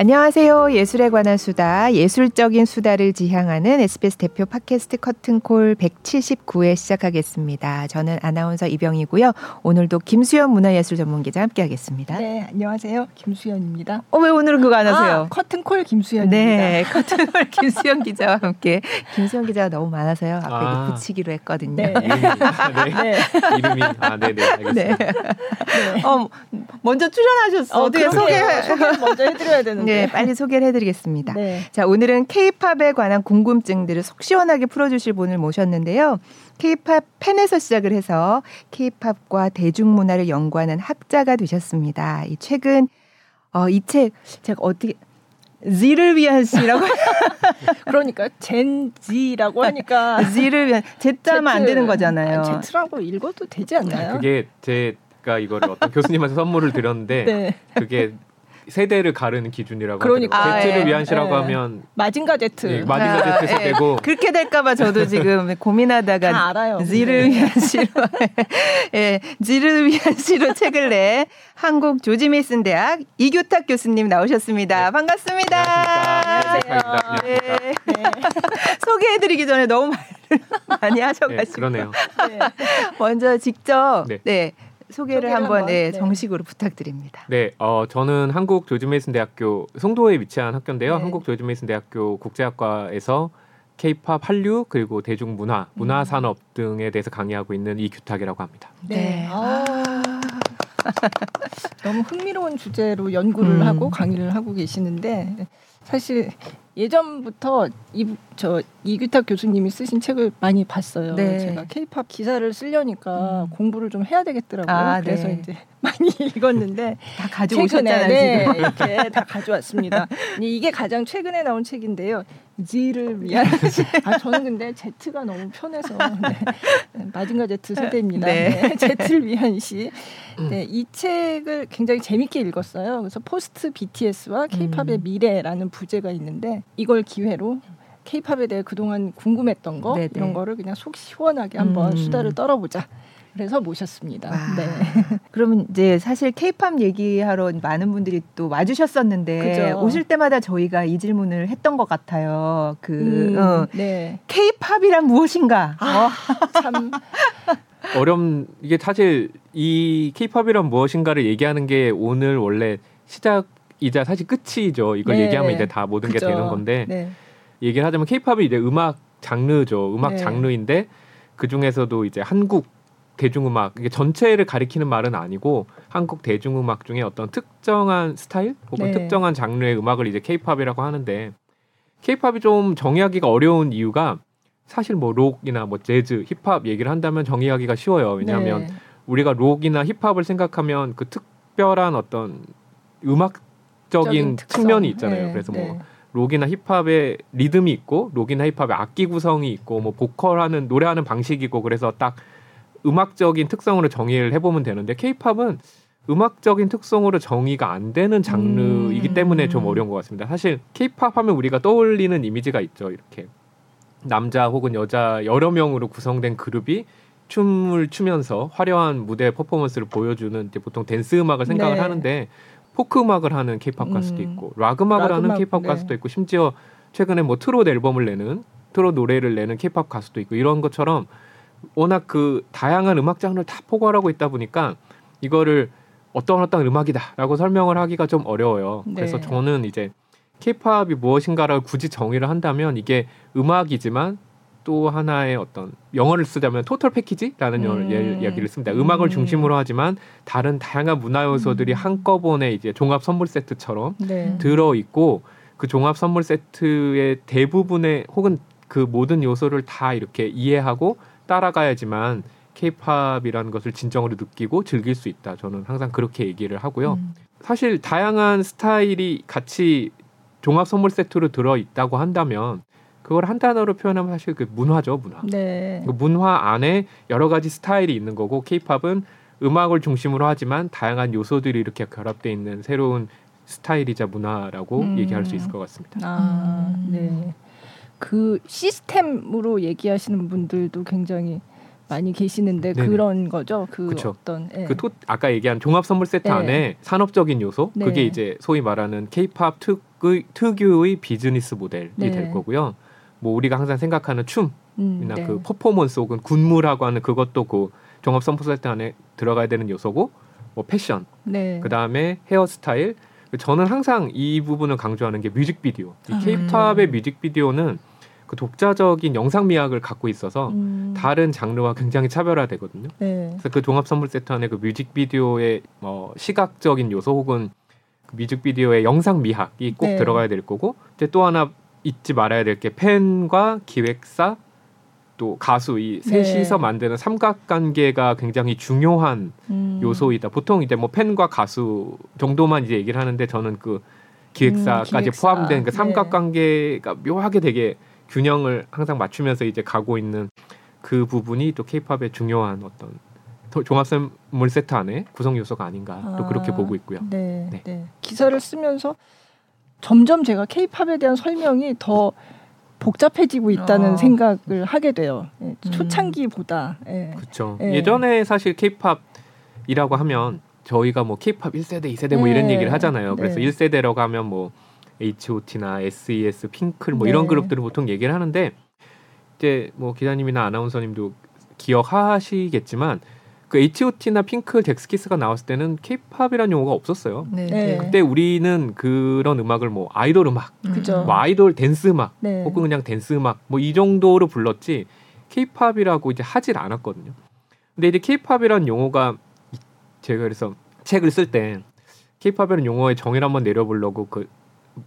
안녕하세요. 예술에 관한 수다, 예술적인 수다를 지향하는 SBS 대표 팟캐스트 커튼콜 179회 시작하겠습니다. 저는 아나운서 이병이고요. 오늘도 김수현 문화예술 전문기자 함께하겠습니다. 네, 안녕하세요. 김수현입니다. 어, 왜 오늘은 그거 안 하세요? 아, 커튼콜 김수현입니다. 네, 커튼콜 김수현 기자와 함께. 김수현 기자가 너무 많아서요. 앞에 아. 붙이기로 했거든요. 네. 이름이, 아, 네. 이름이 아, 네네, 네, 알겠습니다. 네. 어, 먼저 출연하셨어. 어, 떻게 소개 소개 먼저 해드려야 되는데. 네, 빨리 소개를 해드리겠습니다. 네. 자, 오늘은 K-팝에 관한 궁금증들을 속 시원하게 풀어주실 분을 모셨는데요. K-팝 팬에서 시작을 해서 K-팝과 대중문화를 연구하는 학자가 되셨습니다. 이 최근 어, 이 책 제가 어떻게 Z를 위한 씨라고 그러니까 젠지라고 하니까 Z를 위한 Z자면 안 되는 거잖아요. 아, Z라고 읽어도 되지 않나요? 그게 제가 이거를 어떤 교수님한테 선물을 드렸는데 네. 그게 세대를 가르는 기준이라고 그러니까 하더라고요. Z를 아, 예. 위한 시라고 예. 하면 마징가 Z. 예, 마징가 Z 세대고 예. 그렇게 될까봐 저도 지금 고민하다가 다 알아요. Z를 위한 시로 예, Z를 위한 시로 책을 내 한국 조지 메이슨 대학 이교탁 교수님 나오셨습니다. 네. 반갑습니다. 안녕하세요. 네. 네. 소개해드리기 전에 너무 많이 하셔가지고 네, 그러네요. 먼저 직접 네. 네. 소개를 한번, 네, 네, 정식으로 부탁드립니다. 네, 어, 저는 한국 조지 메이슨 대학교 송도에 위치한 학교인데요. 네. 한국 조지 메이슨 대학교 국제학과에서 K-팝 한류 그리고 대중문화, 문화 산업 음. 등에 대해서 강의하고 있는 이규탁이라고 합니다. 네. 네. 아. 너무 흥미로운 주제로 연구를 음. 하고 강의를 하고 계시는데 사실 예전부터 이 저 이규탁 교수님이 쓰신 책을 많이 봤어요. 네. 제가 케이팝 기사를 쓰려니까 음. 공부를 좀 해야 되겠더라고요. 아, 그래서 네. 이제 많이 읽었는데 다 가져오셨잖아요. 네, 이렇게 다 가져왔습니다. 이게 가장 최근에 나온 책인데요. G를 위한 아 저는 근데 Z가 너무 편해서 네. 마징가 Z 세대입니다. 네. 네. Z를 위한 시. 네, 이 책을 굉장히 재밌게 읽었어요. 그래서 포스트 BTS와 K-팝의 음. 미래라는 부제가 있는데 이걸 기회로 케이팝에 대해 그동안 궁금했던 거 네네. 이런 거를 그냥 속 시원하게 한번 음. 수다를 떨어보자. 그래서 모셨습니다. 와. 네. 그러면 이제 사실 케이팝 얘기하러 많은 분들이 또 와주셨었는데 그죠. 오실 때마다 저희가 이 질문을 했던 것 같아요. 그 음, 어, 네. 케이팝이란 무엇인가? 아, 참 어려운 이게 사실 이 케이팝이란 무엇인가를 얘기하는 게 오늘 원래 시작이자 사실 끝이죠. 이걸 네. 얘기하면 이제 다 모든 그죠. 게 되는 건데. 네. 얘기를 하자면 케이팝이 이제 음악 장르죠. 음악 네. 장르인데 그 중에서도 이제 한국 대중음악 이게 전체를 가리키는 말은 아니고 한국 대중음악 중에 어떤 특정한 스타일 혹은 네. 특정한 장르의 음악을 이제 케이팝이라고 하는데 케이팝이 좀 정의하기가 어려운 이유가 사실 뭐 록이나 뭐 재즈, 힙합 얘기를 한다면 정의하기가 쉬워요. 왜냐하면 네. 우리가 록이나 힙합을 생각하면 그 특별한 어떤 음악적인 측면이 있잖아요. 네. 그래서 뭐 네. 록이나 힙합의 리듬이 있고 록이나 힙합의 악기 구성이 있고 뭐 보컬하는 노래하는 방식이고 그래서 딱 음악적인 특성으로 정의를 해보면 되는데 케이팝은 음악적인 특성으로 정의가 안 되는 장르이기 음. 때문에 좀 어려운 것 같습니다. 사실 케이팝 하면 우리가 떠올리는 이미지가 있죠. 이렇게 남자 혹은 여자 여러 명으로 구성된 그룹이 춤을 추면서 화려한 무대 퍼포먼스를 보여주는 보통 댄스 음악을 생각을 네. 하는데 포크 음악을 하는 케이팝 가수도 음. 있고 락 음악을 락 하는 케이팝 네. 가수도 있고 심지어 최근에 뭐 트롯 앨범을 내는 트롯 노래를 내는 케이팝 가수도 있고 이런 것처럼 워낙 그 다양한 음악 장르를 다 포괄하고 있다 보니까 이거를 어떤 어떤 음악이다라고 설명을 하기가 좀 어려워요. 네. 그래서 저는 이제 케이팝이 무엇인가를 굳이 정의를 한다면 이게 음악이지만 또 하나의 어떤 영어를 쓰자면 total package라는 음. 예, 이야기를 씁니다. 음악을 음. 중심으로 하지만 다른 다양한 문화 요소들이 음. 한꺼번에 이제 종합 선물 세트처럼 네. 들어 있고 그 종합 선물 세트의 대부분의 혹은 그 모든 요소를 다 이렇게 이해하고 따라가야지만 케이팝이라는 것을 진정으로 느끼고 즐길 수 있다. 저는 항상 그렇게 얘기를 하고요. 음. 사실 다양한 스타일이 같이 종합 선물 세트로 들어 있다고 한다면 그걸 한 단어로 표현하면 사실 그 문화죠, 문화. 네. 그 문화 안에 여러 가지 스타일이 있는 거고 케이팝은 음악을 중심으로 하지만 다양한 요소들이 이렇게 결합돼 있는 새로운 스타일이자 문화라고 음. 얘기할 수 있을 것 같습니다. 아, 네. 그 시스템으로 얘기하시는 분들도 굉장히 많이 계시는데 네네. 그런 거죠. 그 그쵸. 어떤 예. 그 토, 아까 얘기한 종합 선물 세트 네. 안에 산업적인 요소 네. 그게 이제 소위 말하는 케이팝 특의, 특유의 비즈니스 모델이 네. 될 거고요. 뭐 우리가 항상 생각하는 춤이나 음, 네. 그 퍼포먼스 혹은 군무라고 하는 그것도 그 종합 선물 세트 안에 들어가야 되는 요소고 뭐 패션, 네. 그 다음에 헤어스타일. 저는 항상 이 부분을 강조하는 게 뮤직비디오. 이 아. 케이팝의 음. 뮤직비디오는 그 독자적인 영상 미학을 갖고 있어서 음. 다른 장르와 굉장히 차별화되거든요. 네. 그래서 그 종합 선물 세트 안에 그 뮤직비디오의 뭐 시각적인 요소 혹은 그 뮤직비디오의 영상 미학이 꼭 네. 들어가야 될 거고 이제 또 하나 잊지 말아야 될 게 팬과 기획사 또 가수 이 셋이서 네. 만드는 삼각관계가 굉장히 중요한 음. 요소이다. 보통 이제 뭐 팬과 가수 정도만 이제 얘기를 하는데 저는 그 기획사까지 음, 기획사. 포함된 그 네. 삼각관계가 네. 묘하게 되게 균형을 항상 맞추면서 이제 가고 있는 그 부분이 또 케이팝의 중요한 어떤 종합 선물 세트 안에 구성 요소가 아닌가 또 아, 그렇게 보고 있고요. 네, 네. 네. 기사를 쓰면서 점점 제가 케이팝에 대한 설명이 더 복잡해지고 있다는 어. 생각을 하게 돼요. 예, 음. 초창기보다. 예. 그렇죠. 예. 전에 사실 케이팝이라고 하면 저희가 뭐 케이팝 1세대, 2세대 뭐 이런 네. 얘기를 하잖아요. 그래서 네. 1세대라고 하면 뭐 H.O.T나 S.E.S, 핑클 뭐 네. 이런 그룹들을 보통 얘기를 하는데 이제 뭐 기자님이나 아나운서님도 기억하시겠지만 그 H.O.T나 핑클, 젝스키스가 나왔을 때는 K-팝이라는 용어가 없었어요. 네. 네. 그때 우리는 그런 음악을 뭐 아이돌 음악, 그죠. 뭐 아이돌 댄스 음악, 네. 혹은 그냥 댄스 음악 뭐 이 정도로 불렀지 K-팝이라고 이제 하질 않았거든요. 근데 이제 K-팝이라는 용어가 제가 그래서 책을 쓸때 K-팝이라는 용어의 정의를 한번 내려보려고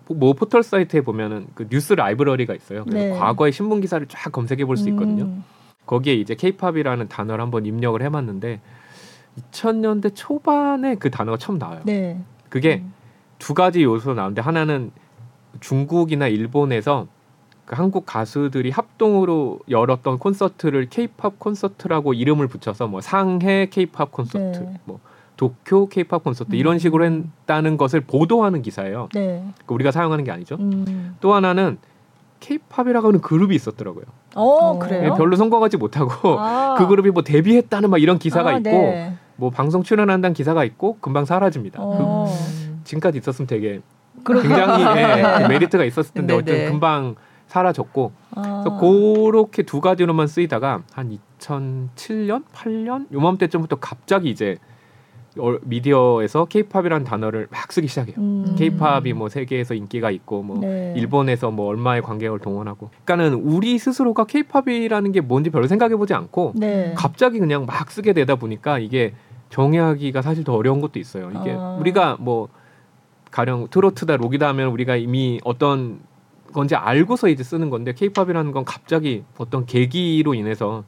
그뭐 포털 사이트에 보면은 그 뉴스 라이브러리가 있어요. 그래서 네. 과거의 신문 기사를 쫙 검색해 볼 수 있거든요. 음. 거기에 이제 케이팝이라는 단어를 한번 입력을 해봤는데 2000년대 초반에 그 단어가 처음 나와요. 네. 그게 음. 두 가지 요소 나오는데 하나는 중국이나 일본에서 그 한국 가수들이 합동으로 열었던 콘서트를 케이팝 콘서트라고 이름을 붙여서 뭐 상해 케이팝 콘서트, 네. 뭐 도쿄 케이팝 콘서트 음. 이런 식으로 했다는 것을 보도하는 기사예요. 네. 그러니까 우리가 사용하는 게 아니죠. 음. 또 하나는 케이팝이라고 하는 그룹이 있었더라고요. 어, 그래요? 네, 별로 성공하지 못하고 아. 그 그룹이 뭐 데뷔했다는 막 이런 기사가 아, 있고 네. 뭐 방송 출연한다는 기사가 있고 금방 사라집니다. 어. 그, 지금까지 있었으면 되게 굉장히 예, 그 메리트가 있었을 텐데 어쨌든 네, 네. 금방 사라졌고 아. 그래서 그렇게 두 가지로만 쓰이다가 한 2007년, 8년 요맘때쯤부터 갑자기 이제 미디어에서 케이팝이라는 단어를 막 쓰기 시작해요. 음. 케이팝이 뭐 세계에서 인기가 있고 뭐 네. 일본에서 뭐 얼마의 관객을 동원하고. 그러니까는 우리 스스로가 케이팝이라는 게 뭔지 별로 생각해 보지 않고 네. 갑자기 그냥 막 쓰게 되다 보니까 이게 정의하기가 사실 더 어려운 것도 있어요. 이게 아. 우리가 뭐 가령 트로트다 록이다 하면 우리가 이미 어떤 건지 알고서 이제 쓰는 건데 케이팝이라는 건 갑자기 어떤 계기로 인해서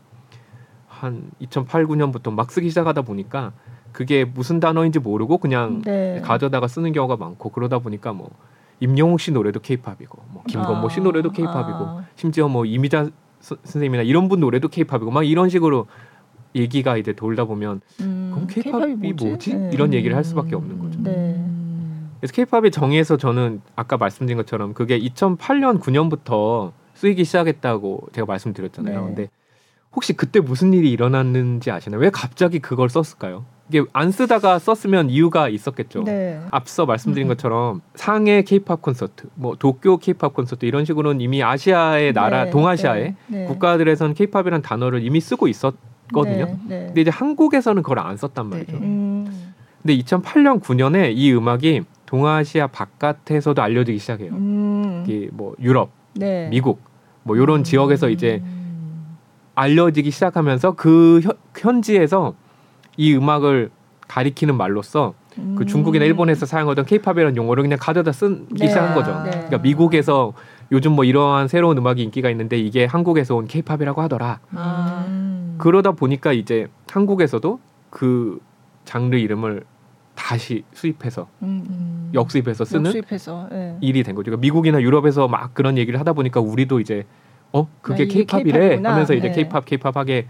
한 2008, 9년부터 막 쓰기 시작하다 보니까 그게 무슨 단어인지 모르고 그냥 네. 가져다가 쓰는 경우가 많고 그러다 보니까 뭐 임영웅 씨 노래도 케이팝이고 뭐 김건모 아. 씨 노래도 케이팝이고 아. 심지어 뭐 이미자 서, 선생님이나 이런 분 노래도 케이팝이고 막 이런 식으로 얘기가 이제 돌다 보면 음, 그럼 케이팝이 뭐지? 뭐지? 네. 이런 얘기를 할 수밖에 없는 거죠. 네. 그래서 케이팝의 정의에서 저는 아까 말씀드린 것처럼 그게 2008년 9년부터 쓰이기 시작했다고 제가 말씀드렸잖아요. 네. 근데 혹시 그때 무슨 일이 일어났는지 아시나요? 왜 갑자기 그걸 썼을까요? 이게 안 쓰다가 썼으면 이유가 있었겠죠. 네. 앞서 말씀드린 음. 것처럼 상해 케이팝 콘서트, 뭐 도쿄 케이팝 콘서트 이런 식으로는 이미 아시아의 나라, 네. 동아시아의 네. 네. 국가들에서는 케이팝이라는 단어를 이미 쓰고 있었거든요. 네. 네. 근데 이제 한국에서는 그걸 안 썼단 말이죠. 음. 근데 2008년 9년에 이 음악이 동아시아 바깥에서도 알려지기 시작해요. 음. 이게 뭐 유럽, 미국 뭐 이런 음. 지역에서 이제 알려지기 시작하면서 그 현지에서 이 음악을 가리키는 말로써 그 음. 그 중국이나 일본에서 사용하던 케이팝이라는 용어를 그냥 가져다 쓰기 네. 시작한 거죠. 네. 그러니까 미국에서 요즘 뭐 이러한 새로운 음악이 인기가 있는데 이게 한국에서 온 케이팝이라고 하더라. 음. 그러다 보니까 이제 한국에서도 그 장르 이름을 다시 수입해서 음, 음. 역수입해서 쓰는 역수입해서, 네. 일이 된 거죠. 그러니까 미국이나 유럽에서 막 그런 얘기를 하다 보니까 우리도 이제 어 그게 아, 케이팝이래 하면서 이제 케이팝 케이팝 하게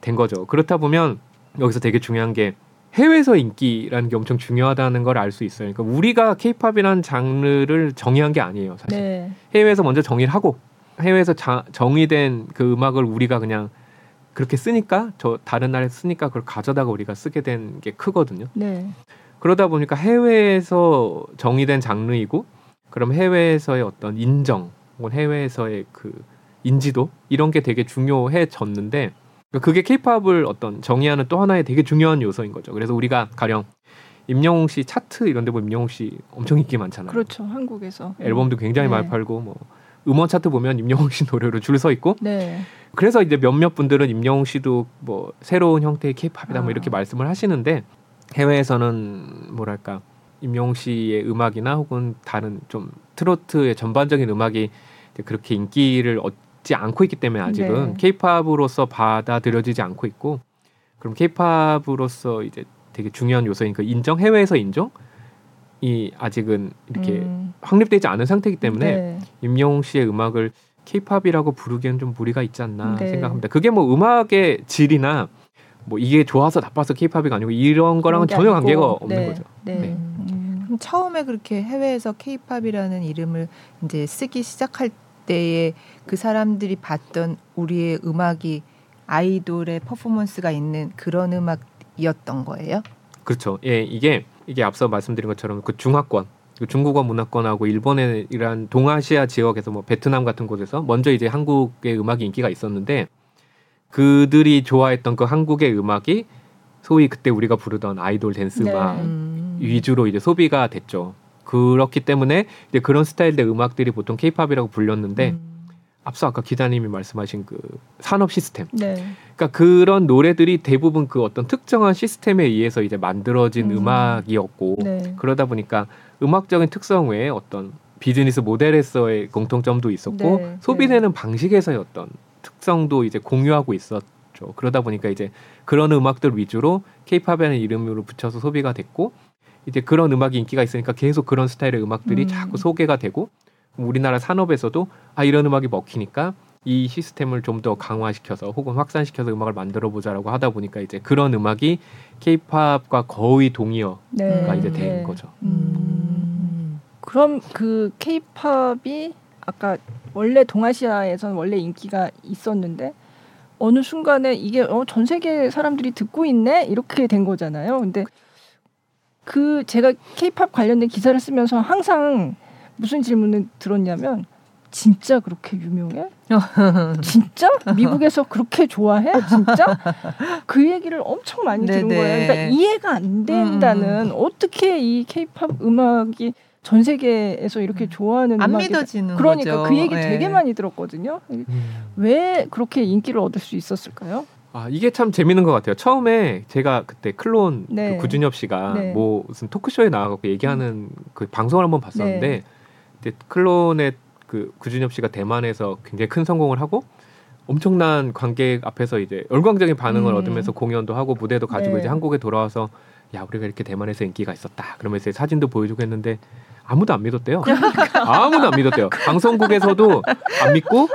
된 거죠. 그렇다 보면 여기서 되게 중요한 게 해외에서 인기라는 게 엄청 중요하다는 걸 알 수 있어요. 그러니까 우리가 케이팝이라는 장르를 정의한 게 아니에요, 사실. 네. 해외에서 먼저 정의를 하고 해외에서 자, 정의된 그 음악을 우리가 그냥 그렇게 쓰니까 저 다른 나라에 쓰니까 그걸 가져다가 우리가 쓰게 된 게 크거든요. 네. 그러다 보니까 해외에서 정의된 장르이고 그럼 해외에서의 어떤 인정 혹은 해외에서의 그 인지도 이런 게 되게 중요해졌는데 그게 케이팝을 어떤 정의하는 또 하나의 되게 중요한 요소인 거죠. 그래서 우리가 가령 임영웅 씨 차트 이런 데 보면 임영웅 씨 엄청 인기 많잖아요. 그렇죠. 한국에서. 앨범도 굉장히 네. 많이 팔고 뭐 음원 차트 보면 임영웅 씨 노래로 줄 서 있고 네. 그래서 이제 몇몇 분들은 임영웅 씨도 뭐 새로운 형태의 케이팝이다 아. 뭐 이렇게 말씀을 하시는데 해외에서는 뭐랄까 임영웅 씨의 음악이나 혹은 다른 좀 트로트의 전반적인 음악이 그렇게 인기를 얻 지 않고 있기 때문에 아직은 네. 케이팝으로서 받아들여지지 않고 있고 그럼 케이팝으로서 이제 되게 중요한 요소인 그 인정 해외에서 인정 이 아직은 이렇게 음. 확립되지 않은 상태이기 때문에 네. 임영웅 씨의 음악을 케이팝이라고 부르기엔 좀 무리가 있지 않나 네. 생각합니다. 그게 뭐 음악의 질이나 뭐 이게 좋아서 나빠서 케이팝이 아니고 이런 거랑은 전혀 아니고. 관계가 없는 네. 거죠. 네. 네. 음. 그럼 처음에 그렇게 해외에서 케이팝이라는 이름을 이제 쓰기 시작할 때에 그 사람들이 봤던 우리의 음악이 아이돌의 퍼포먼스가 있는 그런 음악이었던 거예요? 그렇죠. 예, 이게 이게 앞서 말씀드린 것처럼 그 중화권 그 중국어 문화권하고 일본의 이런 동아시아 지역에서 뭐 베트남 같은 곳에서 먼저 이제 한국의 음악이 인기가 있었는데 그들이 좋아했던 그 한국의 음악이 소위 그때 우리가 부르던 아이돌 댄스 네. 음악 음. 위주로 이제 소비가 됐죠. 그렇기 때문에 이제 그런 스타일의 음악들이 보통 케이팝이라고 불렸는데 음. 앞서 아까 기자님이 말씀하신 그 산업 시스템. 네. 그러니까 그런 노래들이 대부분 그 어떤 특정한 시스템에 의해서 이제 만들어진 음. 악이었고 네. 그러다 보니까 음악적인 특성 외에 어떤 비즈니스 모델에서의 공통점도 있었고 네. 소비되는 네. 방식에서의 어떤 특성도 이제 공유하고 있었죠. 그러다 보니까 이제 그런 음악들 위주로 케이팝이라는 이름으로 붙여서 소비가 됐고 이제 그런 음악이 인기가 있으니까 계속 그런 스타일의 음악들이 음. 자꾸 소개가 되고 우리나라 산업에서도 아 이런 음악이 먹히니까 이 시스템을 좀 더 강화시켜서 혹은 확산시켜서 음악을 만들어 보자라고 하다 보니까 이제 그런 음악이 케이팝과 거의 동의어가 네. 이제 된 네. 거죠. 음. 그럼 그 케이팝이 아까 원래 동아시아에서는 원래 인기가 있었는데 어느 순간에 이게 어, 전 세계 사람들이 듣고 있네 이렇게 된 거잖아요. 근데 그 제가 케이팝 관련된 기사를 쓰면서 항상 무슨 질문을 들었냐면 진짜 그렇게 유명해? 진짜? 미국에서 그렇게 좋아해? 진짜? 그 얘기를 엄청 많이 들은 거예요. 그러니까 이해가 안 된다는 음. 어떻게 이 케이팝 음악이 전 세계에서 이렇게 좋아하는 안 음악이 믿어지는 그러니까 거죠. 그 얘기 네. 되게 많이 들었거든요. 음. 왜 그렇게 인기를 얻을 수 있었을까요? 아 이게 참 재밌는 것 같아요. 처음에 제가 그때 클론 그 네. 그 구준엽 씨가 네. 뭐 무슨 토크쇼에 나와갖고 얘기하는 그 방송을 한번 봤었는데 네. 클론의 그 구준엽 씨가 대만에서 굉장히 큰 성공을 하고 엄청난 관객 앞에서 이제 열광적인 반응을 음. 얻으면서 공연도 하고 무대도 가지고 네. 이제 한국에 돌아와서 야 우리가 이렇게 대만에서 인기가 있었다 그러면서 사진도 보여주고 했는데 아무도 안 믿었대요. 아무도 안 믿었대요. 방송국에서도 안 믿고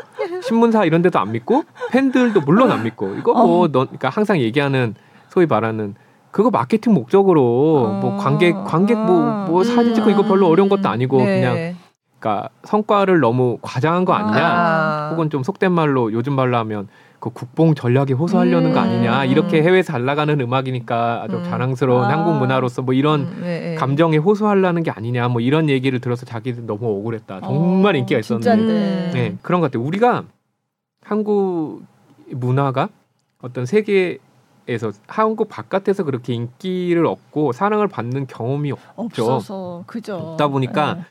신문사 이런 데도 안 믿고 팬들도 물론 안 믿고 이거 뭐넌 어. 그러니까 항상 얘기하는 소위 말하는 그거 마케팅 목적으로 어. 뭐 관객 관객 뭐뭐 뭐 사진 찍고 이거 별로 어려운 것도 아니고 네. 그냥 그러니까 성과를 너무 과장한 거 아니냐 아. 혹은 좀 속된 말로 요즘 말로 하면 그 국뽕 전략에 호소하려는 음. 거 아니냐 이렇게 해외 잘 나가는 음악이니까 아주 음. 자랑스러운 아. 한국 문화로서 뭐 이런 음, 네, 네. 감정에 호소하려는 게 아니냐 뭐 이런 얘기를 들어서 자기들 너무 억울했다 정말 어, 인기가 있었는데 네, 그런 것 같아요 우리가 한국 문화가 어떤 세계 에서 한국 바깥에서 그렇게 인기를 얻고 사랑을 받는 경험이 없죠 없어서 그죠 없다 보니까 네.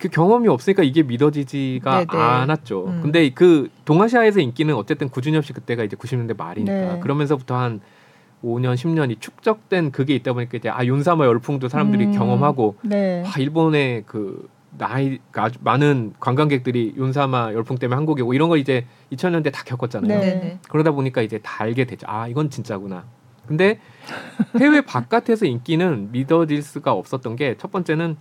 그 경험이 없으니까 이게 믿어지지가 네네. 않았죠. 음. 근데 그 동아시아에서 인기는 어쨌든 구준엽 씨 그때가 이제 90년대 말이니까 네. 그러면서부터 한 5년 10년이 축적된 그게 있다 보니까 이제 아 윤사마 열풍도 사람들이 음. 경험하고 네. 아 일본의 그 나이 아주 많은 관광객들이 윤사마 열풍 때문에 한국에 오고 이런 걸 이제 2000년대 다 겪었잖아요. 네. 그러다 보니까 이제 다 알게 되죠. 아 이건 진짜구나. 근데 해외 바깥에서 인기는 믿어질 수가 없었던 게 첫 번째는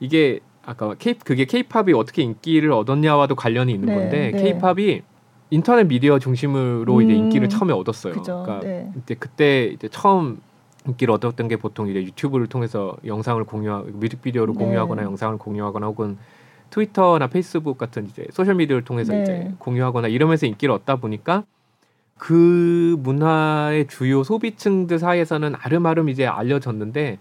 이게 아까 케이 그게 케이팝이 어떻게 인기를 얻었냐와도 관련이 있는 네, 건데 네. 케이팝이 인터넷 미디어 중심으로 음, 이제 인기를 처음에 얻었어요. 그죠, 그러니까 네. 이제 그때 이제 처음 인기를 얻었던 게 보통 이제 유튜브를 통해서 영상을 공유하 뮤직비디오를 네. 공유하거나 영상을 공유하거나 혹은 트위터나 페이스북 같은 이제 소셜 미디어를 통해서 네. 이제 공유하거나 이러면서 인기를 얻다 보니까 그 문화의 주요 소비층들 사이에서는 알음알음 이제 알려졌는데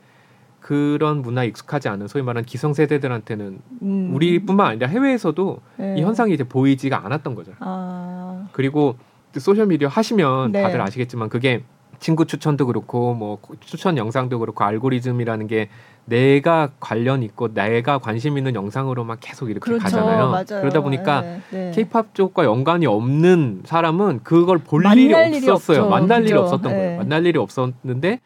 그런 문화에 익숙하지 않은 소위 말하는 기성세대들한테는 음. 우리뿐만 아니라 해외에서도 네. 이 현상이 이제 보이지가 않았던 거죠. 아. 그리고 소셜 미디어 하시면 네. 다들 아시겠지만 그게 친구 추천도 그렇고 뭐 추천 영상도 그렇고 알고리즘이라는 게 내가 관련 있고 내가 관심 있는 영상으로만 계속 이렇게 그렇죠. 가잖아요. 맞아요. 그러다 보니까 네, 네. 케이팝 쪽과 연관이 없는 사람은 그걸 볼 일이 없었어요. 일이 만날 그렇죠. 일이 없었던 네. 거예요. 만날 일이 없었는데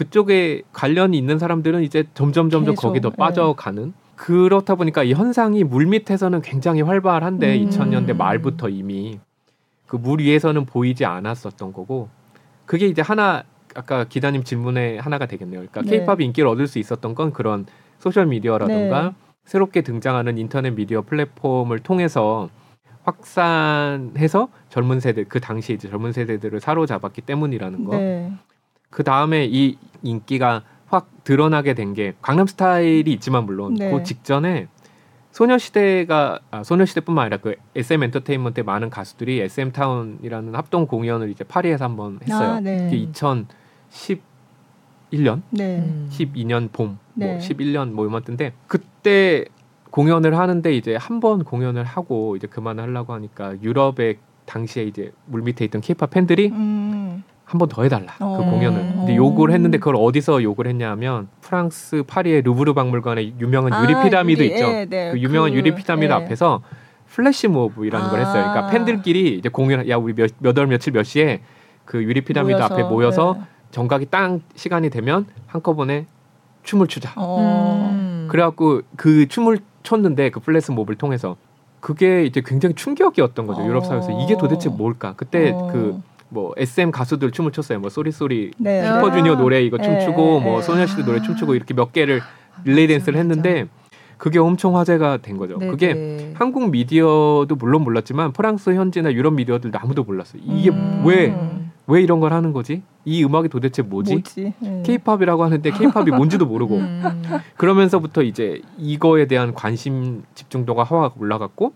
그쪽에 관련이 있는 사람들은 이제 점점 점점 거기도 네. 빠져가는 그렇다 보니까 이 현상이 물 밑에서는 굉장히 활발한데 음. 2000년대 말부터 이미 그 물 위에서는 보이지 않았었던 거고 그게 이제 하나 아까 기자님 질문에 하나가 되겠네요. 그러니까 네. 케이팝이 네. 인기를 얻을 수 있었던 건 그런 소셜 미디어라든가 네. 새롭게 등장하는 인터넷 미디어 플랫폼을 통해서 확산해서 젊은 세대 그 당시 이제 젊은 세대들을 사로잡았기 때문이라는 거. 네. 그 다음에 이 인기가 확 드러나게 된 게 강남 스타일이 있지만 물론 네. 그 직전에 소녀시대가 아, 소녀시대뿐만 아니라 그 SM 엔터테인먼트의 많은 가수들이 SM 타운이라는 합동 공연을 이제 파리에서 한번 했어요. 아, 네. 2011년, 네. 12년 봄, 뭐 네. 11년 뭐 이맘때인데 그때 공연을 하는데 이제 한 번 공연을 하고 이제 그만하려고 하니까 유럽의 당시에 이제 물 밑에 있던 케이팝 팬들이 음. 한 번 더 해달라 그 어. 그 공연을. 근데 요구를 했는데 그걸 어디서 요구를 했냐면 프랑스 파리의 루브르 박물관에 유명한 아, 유리 피라미드 있죠. 예, 네, 그 유명한 그, 유리 피라미드 예. 앞에서 flash mob이라는 아. 걸 했어요. 그러니까 아. 팬들끼리 이제 공연 야 우리 몇, 몇월 며칠 몇 시에 그 유리 피라미드 모여서, 앞에 모여서 네. 정각이 딱 시간이 되면 한꺼번에 춤을 추자. 음. 그래갖고 그 춤을 췄는데 그 flash mob을 통해서 그게 이제 굉장히 충격이었던 거죠. 유럽 사회에서 이게 도대체 뭘까? 그때 어. 그 뭐 SM 가수들 춤을 췄어요. 뭐 Sorry 네. 슈퍼주니어 노래 이거 네. 춤추고 뭐 네. 소녀시대 노래 춤추고 이렇게 몇 개를 릴레이 댄스를 했는데 그게 엄청 화제가 된 거죠. 네, 그게 네. 한국 미디어도 물론 몰랐지만 프랑스 현지나 유럽 미디어들도 아무도 몰랐어요. 이게 왜왜 음. 왜 이런 걸 하는 거지? 이 음악이 도대체 뭐지? 케이팝이라고 하는데 케이팝이 뭔지도 모르고 음. 그러면서부터 이제 이거에 대한 관심 집중도가 확 올라갔고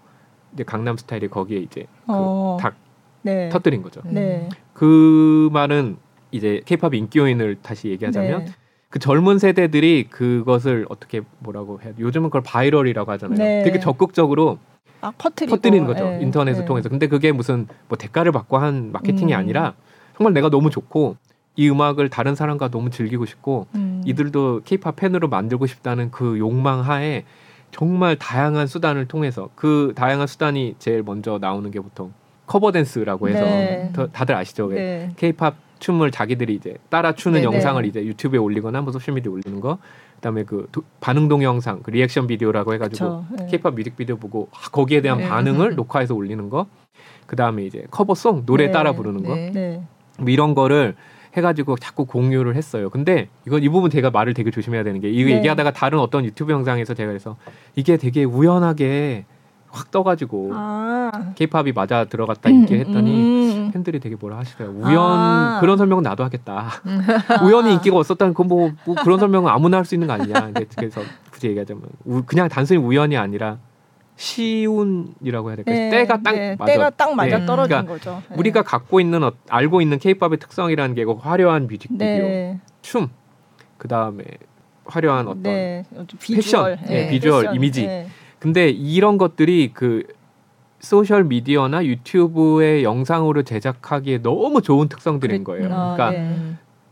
이제 강남 스타일이 거기에 이제 어. 그냥 탁 네. 터뜨린 거죠. 네. 그 말은 이제 케이팝 인기 요인을 다시 얘기하자면 네. 그 젊은 세대들이 그것을 어떻게 뭐라고 해야 요즘은 그걸 viral이라고 하잖아요. 네. 되게 적극적으로 아, 터뜨리는 거죠. 네. 인터넷을 네. 통해서. 근데 그게 무슨 뭐 대가를 받고 한 마케팅이 음. 아니라 정말 내가 너무 좋고 이 음악을 다른 사람과 너무 즐기고 싶고 음. 이들도 케이팝 팬으로 만들고 싶다는 그 욕망 하에 정말 다양한 수단을 통해서 그 다양한 수단이 제일 먼저 나오는 게 보통 커버 댄스라고 해서 네. 다들 아시죠? 네. 케이팝 춤을 자기들이 이제 따라 추는 네, 네 영상을 이제 유튜브에 올리거나 뭐 소셜 미디어에 올리는 거. 그다음에 그 도, 반응 동영상, 그 reaction video라고 해 가지고 네. 케이팝 뮤직 비디오 보고 아, 거기에 대한 네. 반응을 녹화해서 올리는 거. 그다음에 이제 cover song 노래 따라 부르는 거. 뭐 이런 거를 해가지고 자꾸 공유를 했어요. 근데 이건 이 부분 제가 말을 되게 조심해야 되는 게 이거 얘기하다가 다른 어떤 유튜브 영상에서 제가 그래서 이게 되게 우연하게 확 떠가지고 아. 케이팝이 맞아 들어갔다 음, 했더니 음. 팬들이 되게 뭐라 하시더라고요. 우연 아. 그런 설명은 나도 하겠다. 우연히 인기가 얻었다는 건뭐 뭐 그런 설명은 아무나 할 수 있는 거 아니냐. 그래서 굳이 얘기하자면 우, 그냥 단순히 우연이 아니라 시운이라고 해야 될까? 네, 때가 딱 네, 맞아. 때가 딱 맞아 네. 떨어진 그러니까 거죠. 네. 우리가 갖고 있는 어, 알고 있는 케이팝의 특성이라는 게그 화려한 뮤직비디오, 네. 춤, 그 다음에 화려한 어떤 네, 비주얼, 패션, 네, 비주얼, 패션, 이미지. 근데 이런 것들이 그 소셜 미디어나 유튜브의 영상으로 제작하기에 너무 좋은 특성들인 거예요. 그러니까 네.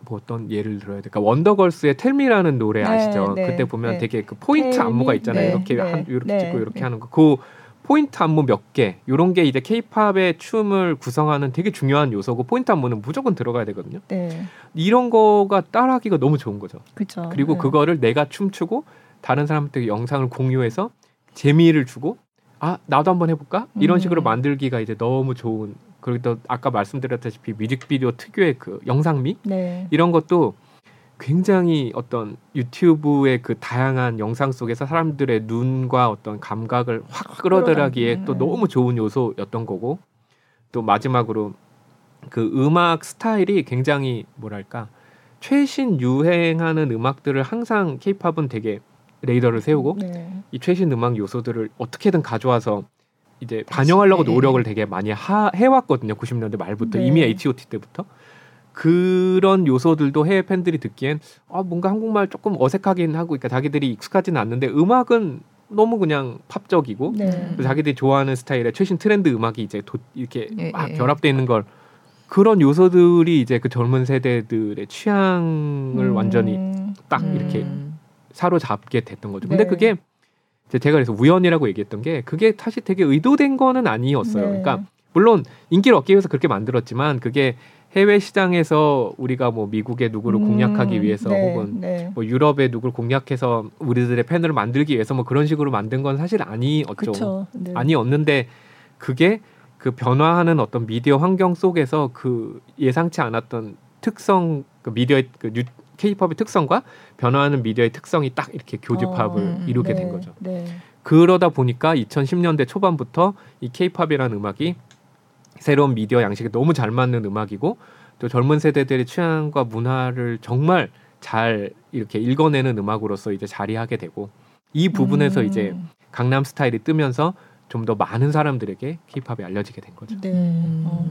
뭐 어떤 예를 들어야 될까 원더걸스의 텔미라는 노래 네, 아시죠? 네, 그때 보면 네. 되게 그 포인트? 안무가 있잖아요. 네, 이렇게 한, 이렇게 찍고 이렇게 하는 거. 그 포인트 안무 몇 개, 요런 게 이제 케이팝의 춤을 구성하는 되게 중요한 요소고 포인트 안무는 무조건 들어가야 되거든요. 이런 거가 따라하기가 너무 좋은 거죠. 그쵸, 그리고 그거를 내가 춤추고 다른 사람한테 영상을 공유해서 재미를 주고 아 나도 한번 해볼까 이런 음. 식으로 만들기가 이제 너무 좋은 그리고 또 아까 말씀드렸다시피 뮤직비디오 특유의 그 영상미 네. 이런 것도 굉장히 어떤 유튜브의 그 다양한 영상 속에서 사람들의 눈과 어떤 감각을 확 끌어들이기에 또 너무 좋은 요소였던 거고 또 마지막으로 그 음악 스타일이 굉장히 뭐랄까 최신 유행하는 음악들을 항상 케이팝은 되게 레이더를 세우고 네. 이 최신 음악 요소들을 어떻게든 가져와서 이제 반영하려고 노력을 되게 많이 하, 해왔거든요. 90년대 말부터 네. 이미 H.O.T 때부터 그런 요소들도 해외 팬들이 듣기엔 아 뭔가 한국말 조금 어색하긴 하고 그러니까 자기들이 익숙하지는 않는데 음악은 너무 그냥 팝적이고 네. 자기들이 좋아하는 스타일의 최신 트렌드 음악이 이제 도, 이렇게 예, 막 예. 결합돼 있는 걸 그런 요소들이 이제 그 젊은 세대들의 취향을 음. 완전히 딱 이렇게 음. 사로잡게 됐던 거죠. 근데 네. 그게 제가 그래서 우연이라고 얘기했던 게 그게 사실 되게 의도된 거는 아니었어요. 네. 그러니까 물론 인기를 얻기 위해서 그렇게 만들었지만 그게 해외 시장에서 우리가 뭐 미국의 누구를 음, 공략하기 위해서 네, 혹은 네. 뭐 유럽의 누구를 공략해서 우리들의 팬을 만들기 위해서 뭐 그런 식으로 만든 건 사실 아니었죠. 네. 아니었는데 그게 그 변화하는 어떤 미디어 환경 속에서 그 예상치 않았던 특성 그 미디어의 그 뉴, K-팝의 특성과 변화하는 미디어의 특성이 딱 이렇게 교집합을 어, 이루게 된 네, 거죠. 네. 그러다 보니까 2010년대 초반부터 이 K-팝이라는 음악이 새로운 미디어 양식에 너무 잘 맞는 음악이고 또 젊은 세대들의 취향과 문화를 정말 잘 이렇게 읽어내는 음악으로서 이제 자리하게 되고 이 부분에서 음. 이제 강남 스타일이 뜨면서 좀 더 많은 사람들에게 케이팝이 알려지게 된 거죠. 네. 음. 어,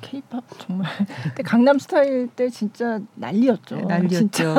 케이팝 정말 근데 강남 스타일 때 진짜 난리였죠. 네, 난리였죠.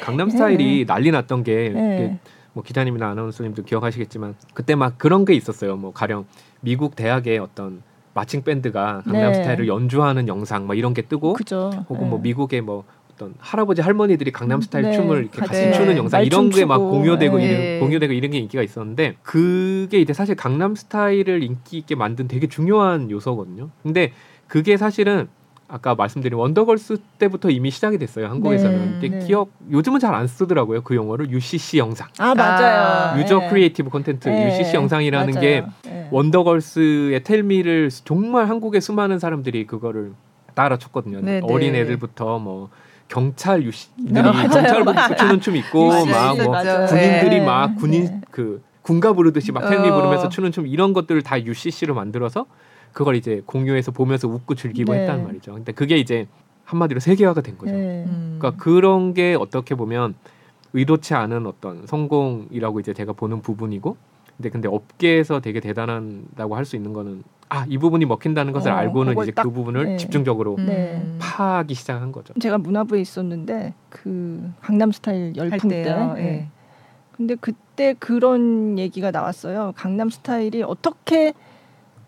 강남 스타일이 네. 난리 났던 게 네. 뭐 기자님이나 아나운서님도 기억하시겠지만 그때 막 그런 게 있었어요. 뭐 가령 미국 대학의 어떤 마칭 밴드가 강남 네. 스타일을 연주하는 영상 막 이런 게 뜨고 그죠. 혹은 뭐 네. 미국의 뭐 어떤 할아버지 할머니들이 강남 스타일 네. 춤을 이렇게 같이 네. 추는 영상 이런 게 막 공유되고 네. 이런, 공유되고 이런 게 인기가 있었는데 그게 이제 사실 강남 스타일을 인기 있게 만든 되게 중요한 요소거든요. 근데 그게 사실은 아까 말씀드린 원더걸스 때부터 이미 시작이 됐어요 한국에서는 네, 네. 기억 요즘은 잘 안 쓰더라고요 그 용어를 UCC 영상 아 맞아요 user 네. creative content 네. UCC 영상이라는 맞아요. 게 네. 원더걸스의 Tell Me를 정말 한국의 수많은 사람들이 그거를 따라 췄거든요 네, 네. 어린 애들부터 뭐 경찰 아저씨들이 경찰복 입고 추는 춤 있고 막 뭐 군인들이 막 군인 그 군가 부르듯이 막 Tell Me 어. 부르면서 추는 춤 이런 것들을 다 UCC로 만들어서 그걸 이제 공유해서 보면서 웃고 즐기고 네. 했단 말이죠. 근데 그게 이제 한마디로 세계화가 된 거죠. 네. 음. 그러니까 그런 게 어떻게 보면 의도치 않은 어떤 성공이라고 이제 제가 보는 부분이고 근데 근데 업계에서 되게 대단하다고 할 수 있는 거는 아 이 부분이 먹힌다는 것을 어, 알고는 이제 그 부분을 네. 집중적으로 네. 파하기 시작한 거죠. 제가 문화부에 있었는데 그 강남 스타일 열풍 때. 네. 네. 근데 그때 그런 얘기가 나왔어요. 강남 스타일이 어떻게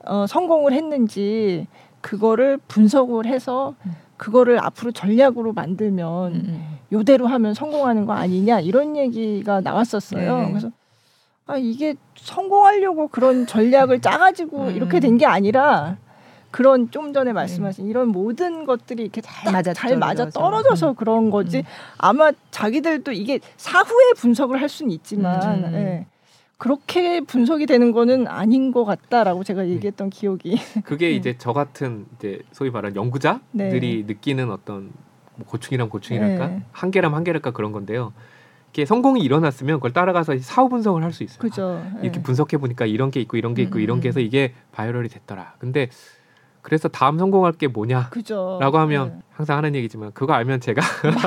어, 성공을 했는지 그거를 분석을 해서 음. 그거를 앞으로 전략으로 만들면 음, 음. 요대로 하면 성공하는 거 아니냐 이런 얘기가 나왔었어요. 네. 그래서 아 이게 성공하려고 그런 전략을 짜가지고 음. 이렇게 된 게 아니라 그런 좀 전에 말씀하신 네. 이런 모든 것들이 이렇게 잘 맞아 잘 맞아 떨어져서 음. 그런 거지 음. 아마 자기들도 이게 사후에 분석을 할 수는 있지만 음. 예. 그렇게 분석이 되는 거는 아닌 것 같다라고 제가 네. 얘기했던 네. 기억이. 그게 이제 저 같은 이제 소위 말하는 연구자들이 네. 느끼는 어떤 뭐 고충이란 고충이랄까 네. 한계람 한계랄까 그런 건데요. 이게 성공이 일어났으면 그걸 따라가서 사후 분석을 할 수 있어요. 그죠. 이렇게 네. 분석해 보니까 이런 게 있고 이런 게 있고 음. 이런 게 해서 이게 viral이 됐더라. 근데 그래서 다음 성공할 게 뭐냐라고 그죠. 하면 네. 항상 하는 얘기지만 그거 알면 제가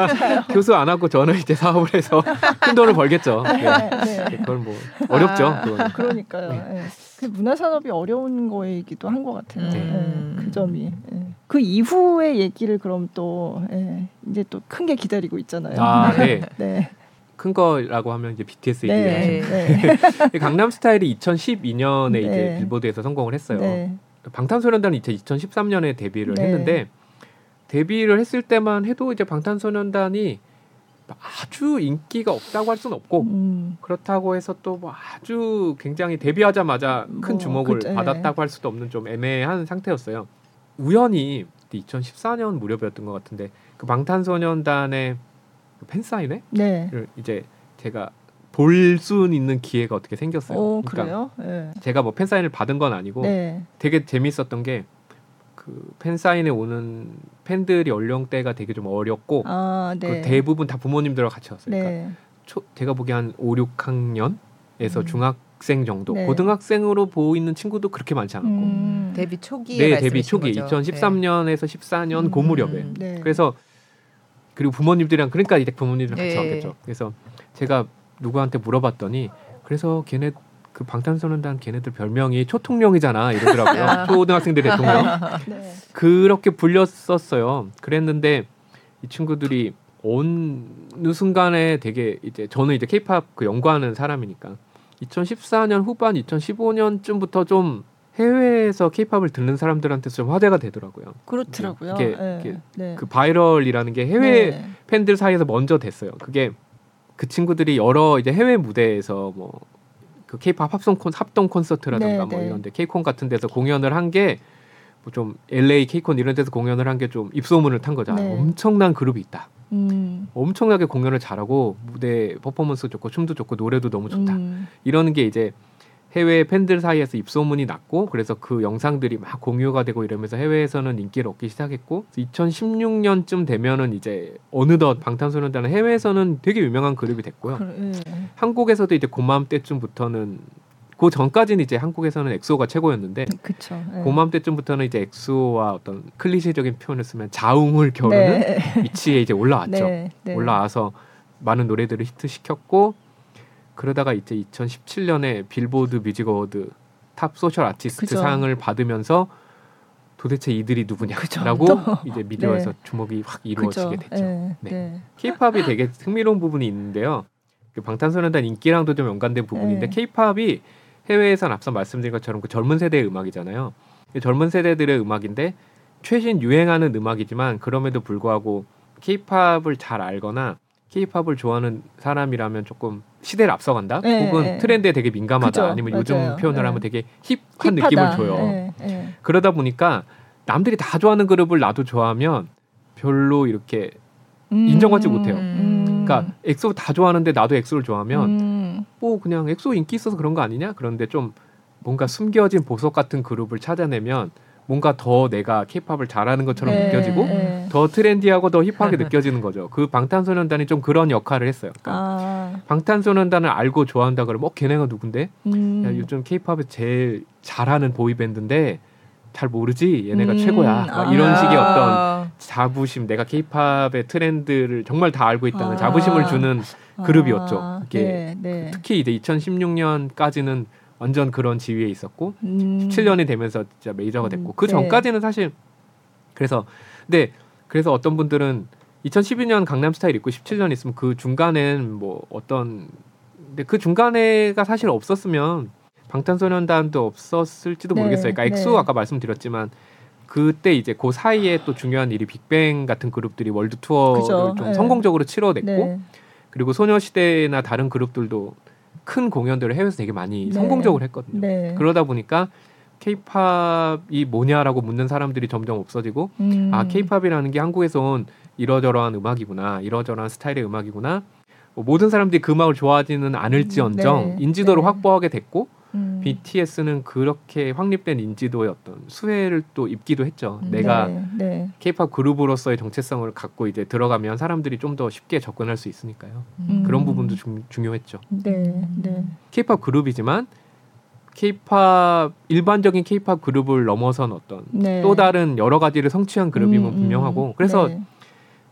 교수 안 하고 저는 이제 사업을 해서 큰 돈을 벌겠죠. 네. 네. 네. 그건 뭐 어렵죠. 아, 그러니까요. 네. 네. 그 문화 산업이 어려운 거이기도 한 것 같아요. 네. 그 점이. 그 이후의 얘기를 그럼 또 이제 또 큰 게 기다리고 있잖아요. 아, 네. 네. 큰 거라고 하면 이제 BTS 얘기를 네, 네. 강남 스타일이 2012년에 네. 이제 빌보드에서 성공을 했어요. 네. 방탄소년단이 2013년에 데뷔를 네. 했는데 데뷔를 했을 때만 해도 이제 방탄소년단이 아주 인기가 없다고 할 수는 없고 음. 그렇다고 해서 또 뭐 아주 굉장히 데뷔하자마자 큰 뭐, 주목을 그 받았다고 할 수도 없는 좀 애매한 상태였어요. 우연히 2014년 무렵이었던 것 같은데 그 방탄소년단의 그 팬 사인회 네. 이제 제가 볼수 있는 기회가 어떻게 생겼어요. 오, 그러니까 네. 제가 뭐 팬사인을 받은 건 아니고 네. 되게 재밌었던 게 그 팬사인회 오는 팬들이 연령대가 되게 좀 어렸고 아, 네. 그 대부분 다 부모님들과 같이 왔어요. 그러니까 네. 초, 제가 보기에 한 5, 6학년에서 음. 중학생 정도 네. 고등학생으로 보이는 친구도 그렇게 많지 않았고 음. 데뷔 초기에 네 데뷔 초기 거죠. 2013년에서 14년 음. 고무렵에 네. 그래서 그리고 부모님들이랑 그러니까 이제 부모님들이랑 같이 왔겠죠. 그래서 제가 누구한테 물어봤더니 그래서 걔네 그 방탄소년단 걔네들 별명이 초통령이잖아 이러더라고요. 아. 초등학생들 대통령. 네. 그렇게 불렸었어요. 그랬는데 이 친구들이 어느 순간에 되게 이제 저는 이제 케이팝 그 연구하는 사람이니까 2014년 후반 2015년쯤부터 좀 해외에서 케이팝을 듣는 사람들한테 좀 화제가 되더라고요. 그렇더라고요. 이게, 네. 이게 네. 그 viral이라는 게 해외 네. 팬들 사이에서 먼저 됐어요. 그게 그 친구들이 여러 이제 해외 무대에서 뭐그 케이팝 합성 콘 합동 콘서트라든가 뭐 네, 네. 이런데 케이콘 같은 데서 공연을 한 게 뭐 좀 LA 케이콘 이런 데서 공연을 한 게 좀 입소문을 탄 거죠. 네. 엄청난 그룹이 있다. 음. 엄청나게 공연을 잘하고 무대 퍼포먼스 좋고 춤도 좋고 노래도 너무 좋다. 음. 이러는 게 이제 해외 팬들 사이에서 입소문이 났고 그래서 그 영상들이 막 공유가 되고 이러면서 해외에서는 인기를 얻기 시작했고 2016년쯤 되면은 이제 어느덧 방탄소년단은 해외에서는 되게 유명한 그룹이 됐고요. 그래, 예. 한국에서도 이제 고맘 때쯤부터는 그 전까지는 이제 한국에서는 엑소가 최고였는데 그쵸, 예. 고맘 때쯤부터는 이제 엑소와 어떤 클리셰적인 표현을 쓰면 자웅을 겨루는 네. 위치에 이제 올라왔죠. 네, 네. 올라와서 많은 노래들을 히트시켰고 그러다가 이제 2017년에 Billboard Music Award Top Social Artist 그죠. 상을 받으면서 도대체 이들이 누구냐라고 이제 미디어에서 네. 주목이 확 이루어지게 그죠. 됐죠. 네. 네. 케이팝이 되게 흥미로운 부분이 있는데요. 그 방탄소년단 인기랑도 좀 연관된 부분인데 케이팝이 네. 해외에선 앞서 말씀드린 것처럼 그 젊은 세대의 음악이잖아요. 젊은 세대들의 음악인데 최신 유행하는 음악이지만 그럼에도 불구하고 케이팝을 잘 알거나 케이팝을 좋아하는 사람이라면 조금 시대를 앞서간다 네, 혹은 네. 트렌드에 되게 민감하다 그죠, 아니면 맞아요. 요즘 표현을 네. 하면 되게 힙한 힙하다. 느낌을 줘요 네, 네. 그러다 보니까 남들이 다 좋아하는 그룹을 나도 좋아하면 별로 이렇게 음, 인정받지 못해요 음. 그러니까 엑소 다 좋아하는데 나도 엑소를 좋아하면 음. 뭐 그냥 엑소 인기 있어서 그런 거 아니냐 그런데 좀 뭔가 숨겨진 보석 같은 그룹을 찾아내면 뭔가 더 내가 케이팝을 잘 아는 것처럼 네, 느껴지고 네. 더 trendy하고 더 hip하게 느껴지는 거죠. 그 방탄소년단이 좀 그런 역할을 했어요. 그러니까 아. 방탄소년단을 알고 좋아한다 그러면 어 걔네가 누군데? 음. 야, 요즘 케이팝에 제일 잘하는 boy band인데 잘 모르지 얘네가 음. 최고야 아. 이런 식의 어떤 자부심 내가 케이팝의 트렌드를 정말 다 알고 있다는 아. 자부심을 주는 그룹이었죠. 이게 네, 네. 특히 이제 2016년까지는 완전 그런 지위에 있었고 음. 17년이 되면서 진짜 메이저가 됐고 음. 그 네. 전까지는 사실 그래서 근데 그래서 어떤 분들은 2012년 강남 스타일 있고 17년 있으면 그 중간엔 뭐 어떤 근데 그 중간에가 사실 없었으면 방탄소년단도 없었을지도 네, 모르겠어요. 그러니까 엑소 네. 아까 말씀드렸지만 그때 이제 그 사이에 또 중요한 일이 빅뱅 같은 그룹들이 world tour를 그죠, 좀 네. 성공적으로 치러냈고 네. 그리고 소녀시대나 다른 그룹들도 큰 공연들을 해외에서 되게 많이 네. 성공적으로 했거든요. 네. 그러다 보니까 케이팝이 뭐냐라고 묻는 사람들이 점점 없어지고 음. 아 케이팝이라는 게 한국에서 온 이러저러한 음악이구나 이러저러한 스타일의 음악이구나 뭐 모든 사람들이 그 음악을 좋아하지는 않을지언정 네. 인지도를 네. 확보하게 됐고 음. BTS는 그렇게 확립된 인지도의 어떤 수혜를 또 입기도 했죠. 음. 내가 네, 케이팝 네. 그룹으로서의 정체성을 갖고 이제 들어가면 사람들이 좀 더 쉽게 접근할 수 있으니까요. 음. 그런 부분도 중, 중요했죠. 네, 네. 케이팝 그룹이지만 케이팝 일반적인 케이팝 그룹을 넘어선 어떤 네. 또 다른 여러 가지를 성취한 그룹임은 음, 음. 분명하고 그래서 네.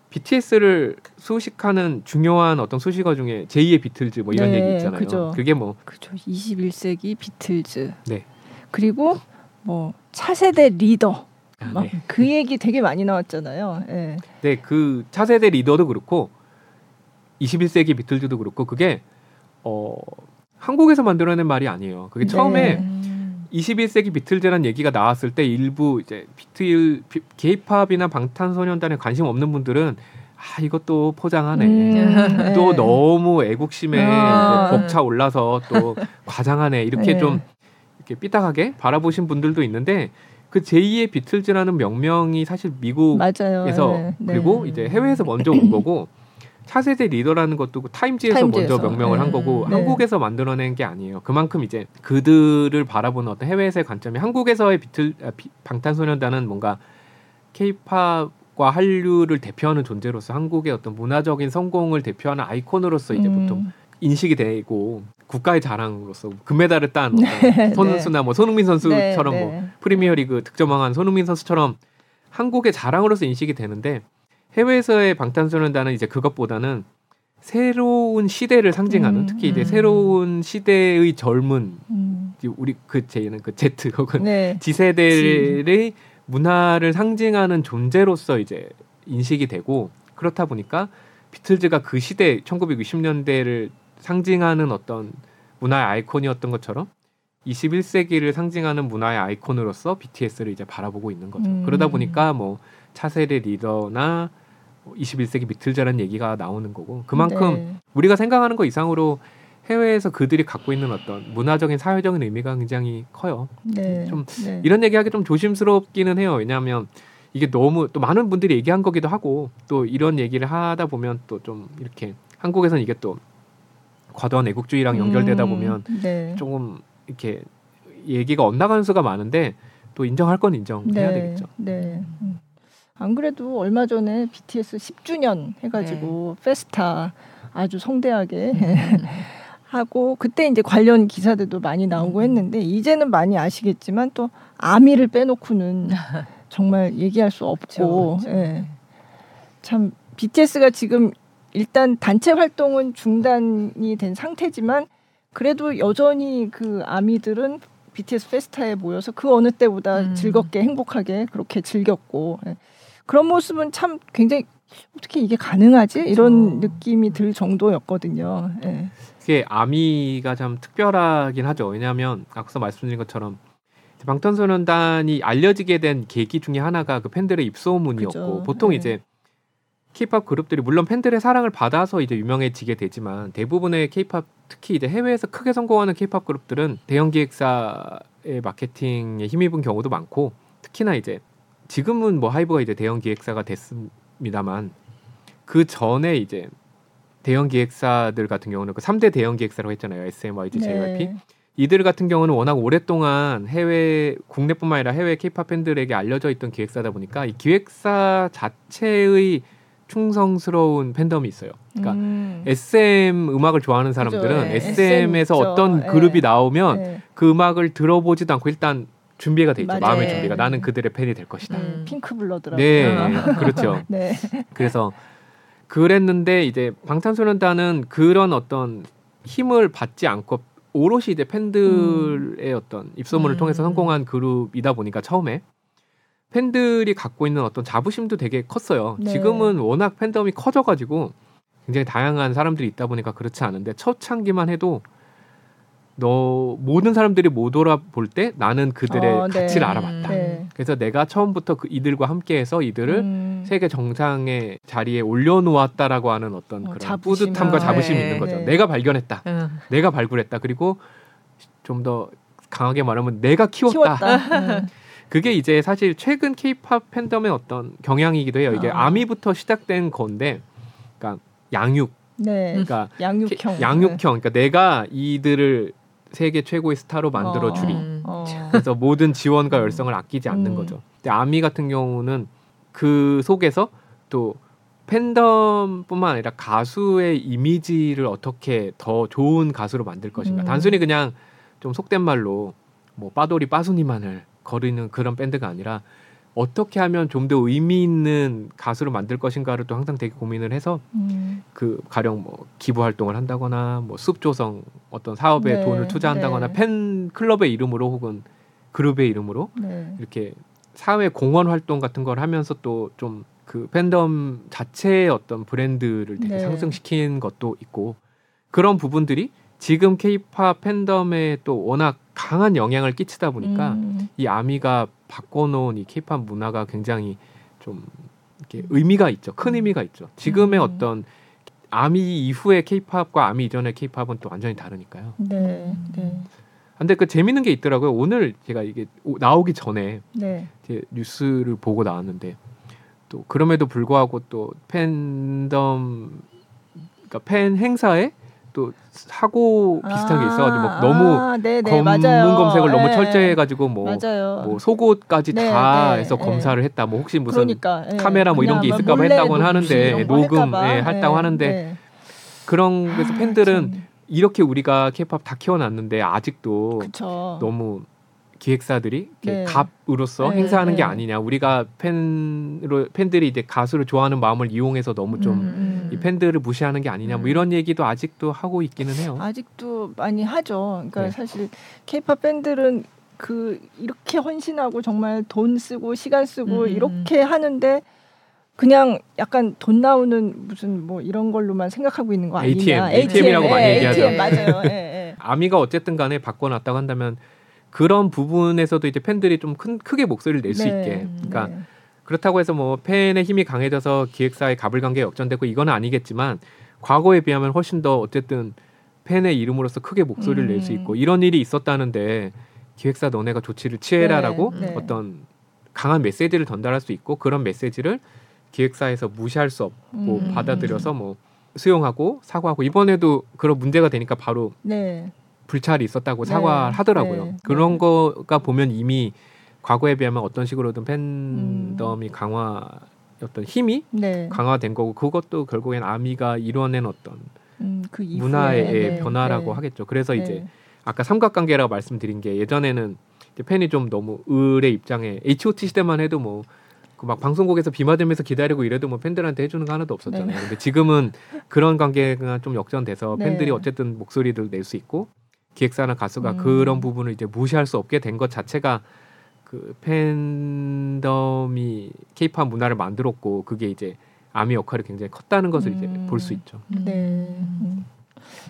BTS를 수식하는 중요한 어떤 수식어 중에 제2의 비틀즈 뭐 이런 네, 얘기 있잖아요. 그죠. 그게 뭐 그죠. 21세기 비틀즈. 네. 그리고 뭐 차세대 리더. 아, 네. 그 얘기 되게 많이 나왔잖아요. 네. 네, 그 차세대 리더도 그렇고 21세기 비틀즈도 그렇고 그게 어 한국에서 만들어낸 말이 아니에요. 그게 네. 처음에 21세기 비틀즈라는 얘기가 나왔을 때 일부 이제 비틀 케이팝이나 방탄소년단에 관심 없는 분들은 아 이것도 포장하네. 음, 또 네. 너무 애국심에 아. 벅차 올라서 또 과장하네. 이렇게 네. 좀 이렇게 삐딱하게 바라보신 분들도 있는데 그 제2의 비틀즈라는 명명이 사실 미국에서 네. 그리고 네. 이제 해외에서 먼저 온 거고 차세대 리더라는 것도 그 타임지에서, 타임지에서. 먼저 명명을 네. 한 거고 네. 한국에서 만들어낸 게 아니에요. 그만큼 이제 그들을 바라보는 어떤 해외에서의 관점이 한국에서의 비틀 아, 비, 방탄소년단은 뭔가 케이팝과 한류를 대표하는 존재로서 한국의 어떤 문화적인 성공을 대표하는 아이콘으로서 이제 음. 보통 인식이 되고 국가의 자랑으로서 금메달을 딴 네, 선수나 뭐 손흥민 선수처럼 네, 뭐 네. 프리미어리그 득점왕한 손흥민 선수처럼 한국의 자랑으로서 인식이 되는데 해외에서의 방탄소년단은 이제 그것보다는 새로운 시대를 상징하는 음, 특히 이제 음. 새로운 시대의 젊은 음. 우리 그 제는 그 Z 혹은 네. 지세대의 문화를 상징하는 존재로서 이제 인식이 되고 그렇다 보니까 비틀즈가 그 시대 1960년대를 상징하는 어떤 문화의 아이콘이었던 것처럼 21세기를 상징하는 문화의 아이콘으로서 BTS를 이제 바라보고 있는 거죠. 음. 그러다 보니까 뭐 차세대 리더나 21세기 비틀즈라는 얘기가 나오는 거고 그만큼 네. 우리가 생각하는 것 이상으로 해외에서 그들이 갖고 있는 어떤 문화적인 사회적인 의미가 굉장히 커요. 네. 좀 네. 이런 얘기하기 좀 조심스럽기는 해요. 왜냐하면 이게 너무 또 많은 분들이 얘기한 거기도 하고 또 이런 얘기를 하다 보면 또 좀 이렇게 한국에서는 이게 또 과도한 애국주의랑 연결되다 음, 보면 네. 조금 이렇게 얘기가 엇나가는 수가 많은데 또 인정할 건 인정해야 네, 되겠죠. 네. 음. 안 그래도 얼마 전에 BTS 10주년 해가지고 네. 페스타 아주 성대하게 음. 하고 그때 이제 관련 기사들도 많이 나오고 음. 했는데 이제는 많이 아시겠지만 또 아미를 빼놓고는 정말 얘기할 수 없고 그렇죠, 그렇죠. 예. 참 BTS가 지금 일단 단체 활동은 중단이 된 상태지만 그래도 여전히 그 아미들은 BTS 페스타에 모여서 그 어느 때보다 음. 즐겁게 행복하게 그렇게 즐겼고 예. 그런 모습은 참 굉장히 어떻게 이게 가능하지 그렇죠. 이런 느낌이 들 정도였거든요. 예. 이게 아미가 참 특별하긴 하죠. 왜냐하면 앞서 말씀드린 것처럼 방탄소년단이 알려지게 된 계기 중에 하나가 그 팬들의 입소문이었고 그죠. 보통 네. 이제 케이팝 그룹들이 물론 팬들의 사랑을 받아서 이제 유명해지게 되지만 대부분의 케이팝 특히 이제 해외에서 크게 성공하는 케이팝 그룹들은 대형 기획사의 마케팅에 힘입은 경우도 많고 특히나 이제 지금은 뭐 하이브가 이제 대형 기획사가 됐습니다만 그 전에 이제 대형 기획사들 같은 경우는 그 3대 대형 기획사라고 했잖아요. SM, YG, JYP. 네. 이들 같은 경우는 워낙 오랫동안 해외 국내뿐만 아니라 해외 케이팝 팬들에게 알려져 있던 기획사다 보니까 이 기획사 자체의 충성스러운 팬덤이 있어요. 그러니까 음. SM 음악을 좋아하는 사람들은 그죠, SM에서 SM 어떤 네. 그룹이 나오면 네. 그 음악을 들어보지도 않고 일단 준비가 돼 있죠. 맞아요. 마음의 준비가 나는 그들의 팬이 될 것이다. 음. 핑크 블러드라고. 네, 그렇죠. 네. 그래서 그랬는데 이제 방탄소년단은 그런 어떤 힘을 받지 않고 오롯이 이제 팬들의 음. 어떤 입소문을 음. 통해서 성공한 그룹이다 보니까 처음에 팬들이 갖고 있는 어떤 자부심도 되게 컸어요. 네. 지금은 워낙 팬덤이 커져가지고 굉장히 다양한 사람들이 있다 보니까 그렇지 않은데 초창기만 해도 너 모든 사람들이 못 돌아볼 때 나는 그들의 어, 네. 가치를 알아봤다. 네. 그래서 내가 처음부터 그 이들과 함께해서 이들을 음. 세계 정상의 자리에 올려놓았다라고 하는 어떤 어, 그런 자부심. 뿌듯함과 자부심이 네. 있는 거죠. 네. 내가 발견했다. 음. 내가 발굴했다. 그리고 좀 더 강하게 말하면 내가 키웠다. 키웠다. 음. 그게 이제 사실 최근 케이팝 팬덤의 어떤 경향이기도 해요. 이게 아. 미부터 시작된 건데, 그러니까 양육. 네. 그러니까 양육형. 양육형. 그러니까 내가 이들을 세계 최고의 스타로 만들어 주리. 어. 그래서 모든 지원과 열성을 아끼지 않는 음. 거죠. 근데 아미 같은 경우는 그 속에서 또 팬덤뿐만 아니라 가수의 이미지를 어떻게 더 좋은 가수로 만들 것인가. 음. 단순히 그냥 좀 속된 말로 뭐 빠돌이 빠순이만을 거리는 그런 밴드가 아니라 어떻게 하면 좀 더 의미 있는 가수를 만들 것인가를 또 항상 되게 고민을 해서 음. 그 가령 뭐 기부 활동을 한다거나 뭐 숲 조성 어떤 사업에 네. 돈을 투자한다거나 네. 팬 클럽의 이름으로 혹은 그룹의 이름으로 네. 이렇게 사회 공헌 활동 같은 걸 하면서 또 좀 그 팬덤 자체의 어떤 브랜드를 되게 네. 상승시킨 것도 있고 그런 부분들이 지금 케이팝 팬덤에 또 워낙 강한 영향을 끼치다 보니까 음. 이 아미가 바꿔놓은 이 케이팝 문화가 굉장히 좀 이렇게 의미가 있죠. 큰 음. 의미가 있죠. 지금의 음. 어떤 아미 이후의 케이팝과 아미 이전의 케이팝은 또 완전히 다르니까요. 네. 네. 근데 그 재밌는 게 있더라고요. 오늘 제가 이게 나오기 전에 네. 제 뉴스를 보고 나왔는데 또 그럼에도 불구하고 또 팬덤 그러니까 팬 행사에 또 사고 비슷한 게 있어가지고 막 너무 아, 네, 네, 검문 맞아요. 검색을 너무 네. 철저히 해가지고 뭐, 뭐 속옷까지 네, 다 네, 해서 검사를 했다. 뭐 혹시 무슨 그러니까, 카메라 뭐 이런 게 있을까 봐 했다고는 하는데 녹음 예, 했다고 하는데 그런 그래서 아, 팬들은 참. 이렇게 우리가 케이팝 다 키워놨는데 아직도 그쵸. 너무 기획사들이 네. 갑으로서 네, 행사하는 네. 게 아니냐. 우리가 팬으로 팬들이 이제 가수를 좋아하는 마음을 이용해서 너무 좀 음, 음. 이 팬들을 무시하는 게 아니냐 뭐 음. 이런 얘기도 아직도 하고 있기는 해요. 아직도 많이 하죠. 그러니까 네. 사실 케이팝 팬들은 그 이렇게 헌신하고 정말 돈 쓰고 시간 쓰고 음. 이렇게 하는데 그냥 약간 돈 나오는 무슨 뭐 이런 걸로만 생각하고 있는 거 아니냐? ATM, ATM이라고 많이 예, 얘기하죠. ATM 맞아요. 예, 예. 아미가 어쨌든 간에 바꿔놨다고 한다면 그런 부분에서도 이제 팬들이 좀 큰, 크게 목소리를 낼수 네, 있게. 그러니까 네. 그렇다고 해서 뭐 팬의 힘이 강해져서 기획사의 가불관계 역전되고 이건 아니겠지만 과거에 비하면 훨씬 더 어쨌든 팬의 이름으로서 크게 목소리를 음. 낼수 있고 이런 일이 있었다는데 기획사 너네가 조치를 취해라라고 네, 네. 어떤 강한 메시지를 전달할 수 있고 그런 메시지를 기획사에서 무시할 수 없고 음. 받아들여서 뭐 수용하고 사과하고 이번에도 그런 문제가 되니까 바로 네. 불찰이 있었다고 네. 사과를 하더라고요. 네. 그런 네. 거가 보면 이미 과거에 비하면 어떤 식으로든 팬덤이 음. 강화 어떤 힘이 네. 강화된 거고 그것도 결국엔 아미가 이뤄낸 어떤 음, 그 문화의 네. 변화라고 네. 하겠죠. 그래서 이제 아까 삼각관계라고 말씀드린 게 예전에는 팬이 좀 너무 을의 입장에 H.O.T 시대만 해도 뭐 그 막 방송국에서 비 맞으면서 기다리고 이래도 뭐 팬들한테 해주는 거 하나도 없었잖아요. 네. 근데 지금은 그런 관계가 좀 역전돼서 네. 팬들이 어쨌든 목소리를 낼 수 있고 기획사나 가수가 음. 그런 부분을 이제 무시할 수 없게 된 것 자체가 그 팬덤이 케이팝 문화를 만들었고 그게 이제 아미 역할이 굉장히 컸다는 것을 음. 이제 볼 수 있죠. 네. 음.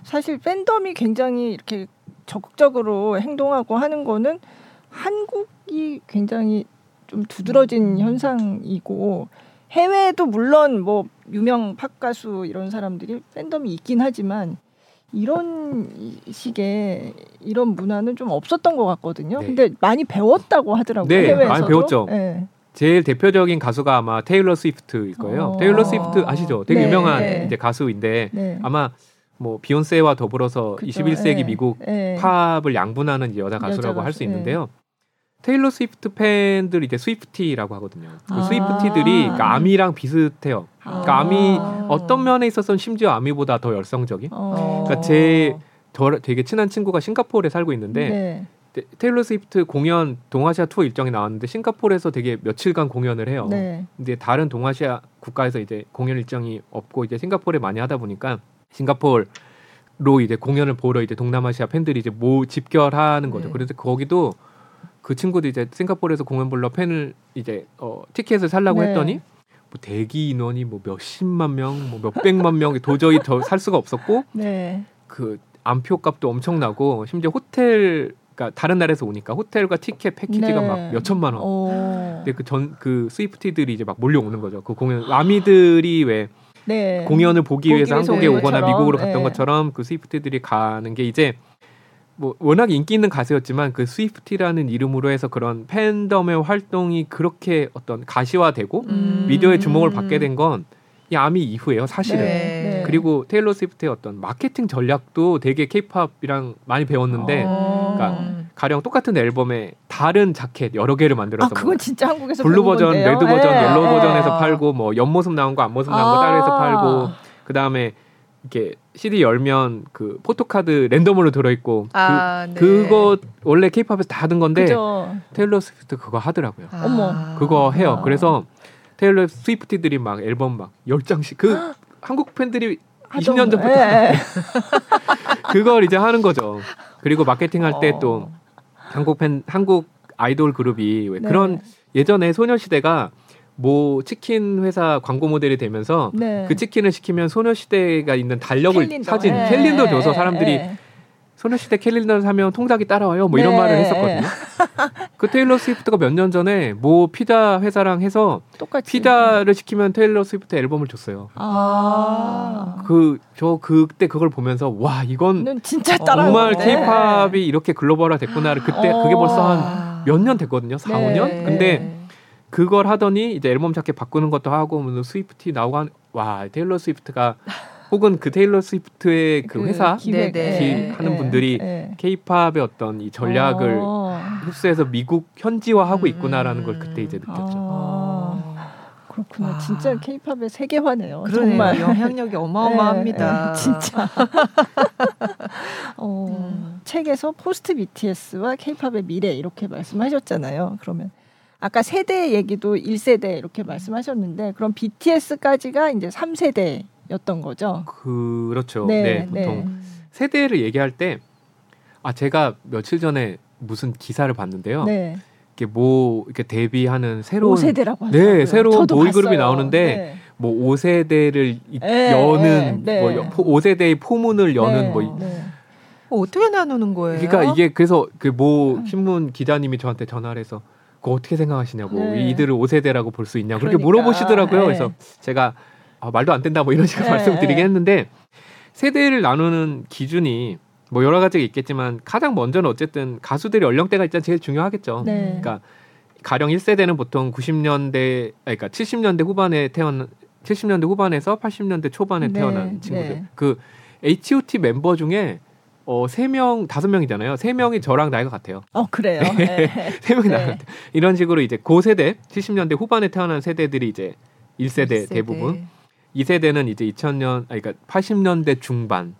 사실 팬덤이 굉장히 이렇게 적극적으로 행동하고 하는 거는 한국이 굉장히 좀 두드러진 음. 현상이고 해외에도 물론 뭐 유명 팝 가수 이런 사람들이 팬덤이 있긴 하지만 이런 식의 이런 문화는 좀 없었던 것 같거든요. 네. 근데 많이 배웠다고 하더라고요. 네, 해외에서도. 많이 배웠죠. 네. 제일 대표적인 가수가 아마 테일러 스위프트일 거예요. 어. 테일러 스위프트 아시죠? 되게 네. 유명한 네. 이제 가수인데 네. 아마 뭐 비욘세와 더불어서 그쵸. 21세기 미국 팝을 양분하는 여자 가수라고 할 수 있는데요. 테일러 스위프트 팬들 이제 스위프티라고 하거든요. 그 아~ 스위프티들이 그러니까 아미랑 비슷해요. 그러니까 아~ 미 어떤 면에 있어서는 심지어 아미보다 더 열성적인. 어~ 그러니까 제 저 되게 친한 친구가 싱가포르에 살고 있는데 네. 테일러 스위프트 공연 동아시아 투어 일정이 나왔는데 싱가포르에서 되게 며칠간 공연을 해요. 네. 근데 다른 동아시아 국가에서 이제 공연 일정이 없고 이제 싱가포르에 많이 하다 보니까 싱가포르 로 이제 공연을 보러 이제 동남아시아 팬들이 이제 모 집결하는 거죠. 네. 그래서 거기도 그 친구도 이제 싱가포르에서 공연 보러 팬을 이제 어, 티켓을 살라고 네. 했더니 뭐 대기 인원이 뭐 몇십만 명, 뭐 몇백만 명이 도저히 더 살 수가 없었고 네. 그 암표 값도 엄청나고 심지어 호텔 그러니까 다른 나라에서 오니까 호텔과 티켓 패키지가 네. 막 몇천만 원. 오. 근데 그 전그 그 스위프티들이 이제 막 몰려오는 거죠. 그 공연 아미들이 왜 네. 공연을 보기 위해서 한국에 오거나 미국으로 갔던 네. 것처럼 그 스위프티들이 가는 게 이제 뭐 워낙 인기 있는 가수였지만 그 스위프티라는 이름으로 해서 그런 팬덤의 활동이 그렇게 어떤 가시화되고 음. 미디어의 주목을 받게 된 건 이 아미 이후에요 사실은 네. 네. 그리고 테일러 스위프트의 어떤 마케팅 전략도 되게 케이팝이랑 많이 배웠는데 어. 그러니까 가령 똑같은 앨범에 다른 자켓 여러 개를 만들어서 아, 그건 진짜 한국에서 블루 버전, 건데요? 레드 버전, 네. 옐로우 버전에서 팔고 뭐 옆모습 나온 거 앞모습 나온 거 아. 따로 해서 팔고 그 다음에 이렇게 CD 열면 그 포토카드 랜덤으로 들어있고 아, 그, 네. 그거 원래 케이팝에서 다 하던 건데 그죠. 테일러 스위프트 그거 하더라고요. 아. 어머. 그거 해요. 아. 그래서 테일러 스위프티들이 막 앨범 막 열장씩 그 한국 팬들이 20년 전부터 예. 그걸 이제 하는 거죠. 그리고 마케팅 할 때또 어. 한국 팬 한국 아이돌 그룹이 왜 네. 그런 예전에 소녀시대가 모 치킨 회사 광고 모델이 되면서 네. 그 치킨을 시키면 소녀시대가 있는 달력을 캘린더. 사진 네. 캘린더 줘서 사람들이 네. 소녀시대 캘린더를 사면 통닭이 따라와요 뭐 이런 네. 말을 했었거든요. 그 테일러 스위프트가 몇 년 전에 모 피자 회사랑 해서 똑같이. 피자를 시키면 테일러 스위프트 앨범을 줬어요. 아. 그죠 그때 그걸 보면서 와 이건 진짜 정말 케이팝이 이렇게 글로벌화 됐구나. 그때 그게 벌써 한 몇 년 됐거든요. 4, 네. 5년. 근데 그걸 하더니 이제 앨범 자켓 바꾸는 것도 하고 뭐 스위프티 나오고 한, 와 테일러 스위프트가 혹은 그 테일러 스위프트의 그, 그 회사 기획 네. 하는 네. 분들이 케이팝의 네. 어떤 이 전략을 어. 흡수해서 미국 현지화하고 음. 있구나라는 걸 그때 이제 느꼈죠. 아. 그렇구나. 와. 진짜 케이팝의 세계화네요. 그러네요. 정말 영향력이 어마어마합니다. 네, 진짜. 어, 음. 책에서 포스트 BTS와 케이팝의 미래 이렇게 말씀하셨잖아요. 그러면 아까 세대 얘기도 1세대 이렇게 말씀하셨는데 그럼 BTS까지가 이제 3세대 였던 거죠. 그렇죠. 네, 네 보통 네. 세대를 얘기할 때 아 제가 며칠 전에 무슨 기사를 봤는데요. 네. 이게 뭐 이렇게 데뷔하는 새로운 세대라고 하죠. 네, 새로운 보이 그룹이 나오는데 네. 뭐 5세대를 네, 여는 네, 뭐 5세대의 포문을 여는 뭐 어, 어떻게 나누는 거예요? 그러니까 이게 그래서 그모 신문 기자님이 저한테 전화를 해서 그거 어떻게 생각하시냐고 네. 이들을 5세대라고 볼 수 있냐고 그러니까. 그렇게 물어보시더라고요. 네. 그래서 제가 아, 말도 안 된다 뭐 이런 식으로 네. 말씀드리긴 했는데 세대를 나누는 기준이 뭐 여러 가지가 있겠지만 가장 먼저는 어쨌든 가수들의 연령대가 일단 제일 중요하겠죠. 네. 그러니까 가령 1세대는 보통 90년대 그러니까 70년대 후반에 태어난 70년대 후반에서 80년대 초반에 네. 태어난 친구들. 네. 그 H.O.T 멤버 중에 어, 세 명, 다섯 명이잖아요. 세 명이 저랑 나이가 같아요. 어, 그래요? 네. 세 명이 네. 나이 같아요. 이런 식으로 이제 고 세대, 70년대 후반에 태어난 세대들이 이제 1세대, 1세대. 대부분. 2세대는 이제 2000년, 아니, 그러니까 80년대 중반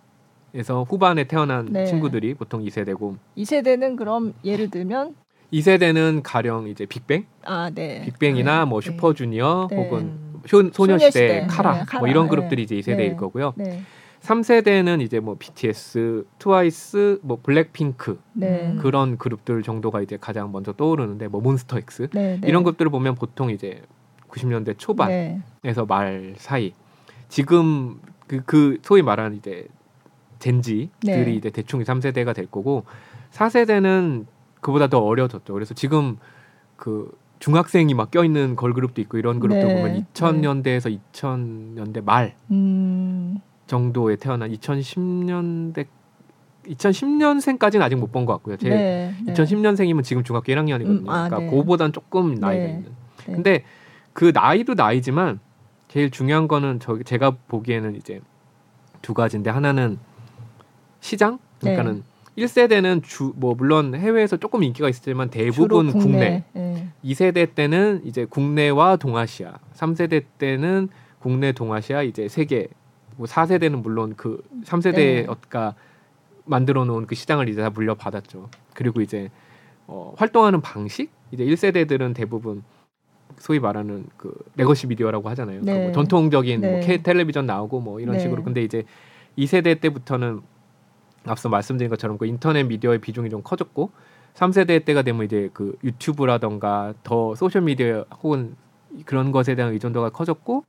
에서 후반에 태어난 네. 친구들이 보통 2세대고. 2세대는 그럼 예를 들면 2세대는 가령 이제 빅뱅, 아, 네. 빅뱅이나 네. 뭐 네. 슈퍼주니어 혹은 소녀시대, 소녀시대 카라, 네, 카라, 뭐 이런 그룹들이 이제 2세대일 거고요. 3세대는 이제 뭐 BTS, 트와이스, 뭐 블랙핑크 네. 그런 그룹들 정도가 이제 가장 먼저 떠오르는데 뭐 몬스터엑스 네, 네. 이런 것들을 보면 보통 이제 90년대 초반에서 네. 말 사이 지금 그, 그 소위 말하는 이제 젠지들이 네. 이제 대충 3세대가 될 거고 4세대는 그보다 더 어려졌죠. 그래서 지금 그 중학생이 막 껴있는 걸그룹도 있고 이런 그룹도 네. 보면 2000년대에서 2000년대 말 음. 정도에 태어난 2010년대 2010년생까지는 아직 못 본 것 같고요. 제 네, 네. 2010년생이면 지금 중학교 1학년이거든요. 음, 아, 그러니까 네. 그보단 조금 나이가 네. 있는. 네. 근데 그 나이도 나이지만 제일 중요한 거는 저 제가 보기에는 이제 두 가지인데 하나는 시장 그러니까는 네. 1세대는 주 뭐 물론 해외에서 조금 인기가 있었지만 대부분 국내. 국내. 네. 2세대 때는 이제 국내와 동아시아. 3세대 때는 국내 동아시아 이제 세계 뭐 4세대는 물론 그 3세대가 네. 만들어 놓은 그 시장을 이제 다 물려받았죠. 그리고 이제 어, 활동하는 방식 이제 1세대들은 대부분 소위 말하는 그 레거시 미디어라고 하잖아요. 그 네. 그뭐 전통적인 뭐 네. 뭐 텔레비전 나오고 뭐 이런 네. 식으로. 근데 이제 2세대 때부터는 앞서 말씀드린 것처럼 그 인터넷 미디어의 비중이 좀 커졌고 3세대 때가 되면 이제 그 유튜브라던가 더 소셜 미디어 혹은 그런 것에 대한 의존도가 커졌고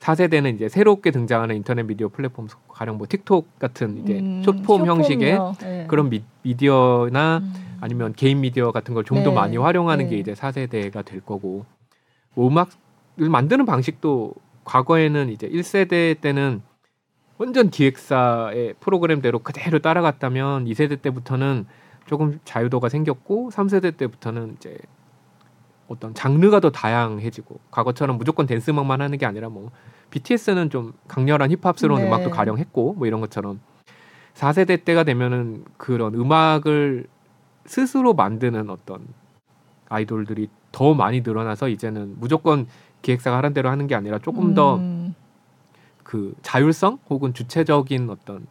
4세대는 이제 새롭게 등장하는 인터넷 미디어 플랫폼 가령 뭐 틱톡 같은 이제 음, 숏폼 형식의 네. 그런 미, 디어나 음. 아니면 개인 미디어 같은 걸 좀더 네. 많이 활용하는 네. 게 이제 4세대가 될 거고 뭐 음악을 만드는 방식도 과거에는 이제 1세대 때는 완전 기획사의 프로그램대로 그대로 따라갔다면 2세대 때부터는 조금 자유도가 생겼고 3세대 때부터는 이제 어떤 장르가 더 다양해지고 과거처럼 무조건 댄스 음악만 하는 게 아니라 뭐 BTS는 좀 강렬한 힙합스러운 네. 음악도 가령 했고 뭐 이런 것처럼 4세대 때가 되면은 그런 음악을 스스로 만드는 어떤 아이돌들이 더 많이 늘어나서 이제는 무조건 기획사가 하는 대로 하는 게 아니라 조금 더그 자율성 혹은 주체적인 어떤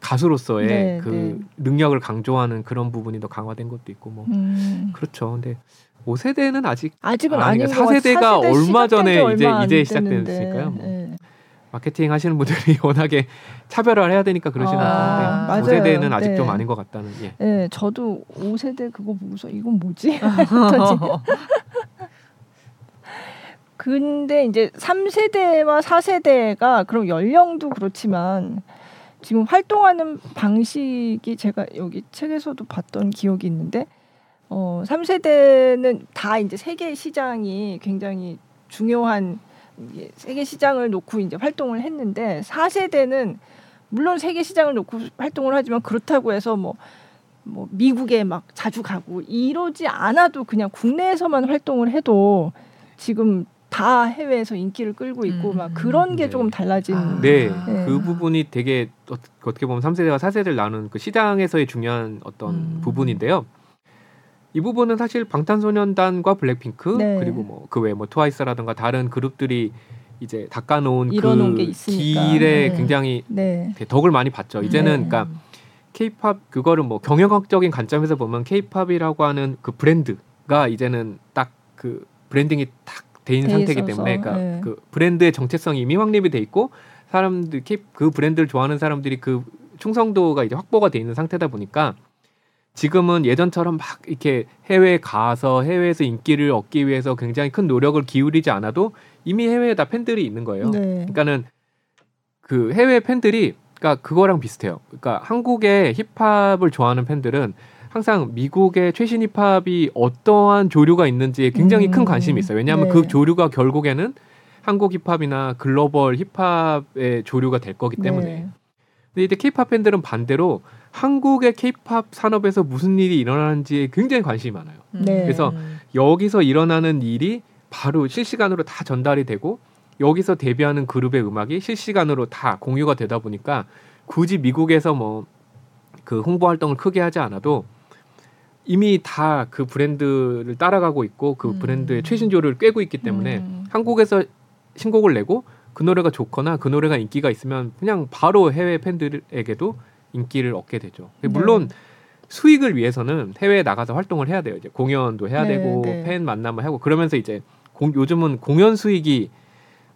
가수로서의 네, 그 네. 능력을 강조하는 그런 부분이 더 강화된 것도 있고 뭐 음. 그렇죠. 근데 5세대는 아직 아직은 아닌 것 4세대가 얼마 전에 이제 이제 시작됐으니까요. 뭐. 네. 마케팅 하시는 분들이 워낙에 차별화를 해야 되니까 그러시는 아, 건데 5세대는 아직 네. 좀 아닌 것 같다는. 예. 네, 저도 5세대 그거 보고서 이건 뭐지? 근데 이제 3세대와 4세대가 그럼 연령도 그렇지만 지금 활동하는 방식이 제가 여기 책에서도 봤던 기억이 있는데 어, 3세대는 다 이제 세계 시장이 굉장히 중요한 세계 시장을 놓고 이제 활동을 했는데 4세대는 물론 세계 시장을 놓고 활동을 하지만 그렇다고 해서 뭐, 뭐 미국에 막 자주 가고 이러지 않아도 그냥 국내에서만 활동을 해도 지금 다 해외에서 인기를 끌고 있고 음. 막 그런 게 네. 조금 달라진. 아. 네. 네. 그 부분이 되게 어떻게 보면 3세대와 4세대를 나눈 그 시장에서의 중요한 어떤 음. 부분인데요. 이 부분은 사실 방탄소년단과 블랙핑크 네. 그리고 뭐 그 외에 뭐 트와이스라든가 다른 그룹들이 이제 닦아놓은 그 길에 네. 굉장히 네. 덕을 많이 봤죠. 이제는 네. 그러니까 케이팝 그거를 뭐 경영학적인 관점에서 보면 케이팝이라고 하는 그 브랜드가 이제는 딱 그 브랜딩이 딱돼 있는 상태이기 때문에 그러니까 네. 그 브랜드의 정체성이 이미 확립이 돼 있고 사람들 그 브랜드를 좋아하는 사람들이 그 충성도가 이제 확보가 돼 있는 상태다 보니까 지금은 예전처럼 막 이렇게 해외에 가서 해외에서 인기를 얻기 위해서 굉장히 큰 노력을 기울이지 않아도 이미 해외에 다 팬들이 있는 거예요. 네. 그러니까는 그 해외 팬들이 그러니까 그거랑 비슷해요. 그러니까 한국의 힙합을 좋아하는 팬들은 항상 미국의 최신 힙합이 어떠한 조류가 있는지에 굉장히 음. 큰 관심이 있어요. 왜냐하면 네. 그 조류가 결국에는 한국 힙합이나 글로벌 힙합의 조류가 될 거기 때문에. 네. 근데 이제 케이팝 팬들은 반대로 한국의 케이팝 산업에서 무슨 일이 일어나는지에 굉장히 관심이 많아요. 네. 그래서 여기서 일어나는 일이 바로 실시간으로 다 전달이 되고 여기서 데뷔하는 그룹의 음악이 실시간으로 다 공유가 되다 보니까 굳이 미국에서 뭐 그 홍보 활동을 크게 하지 않아도 이미 다 그 브랜드를 따라가고 있고 그 음. 브랜드의 최신조를 꿰고 있기 때문에 음. 한국에서 신곡을 내고 그 노래가 좋거나 그 노래가 인기가 있으면 그냥 바로 해외 팬들에게도 인기를 얻게 되죠. 네. 물론 수익을 위해서는 해외에 나가서 활동을 해야 돼요. 이제 공연도 해야 네, 되고 네. 팬 만남을 하고 그러면서 이제 공, 요즘은 공연 수익이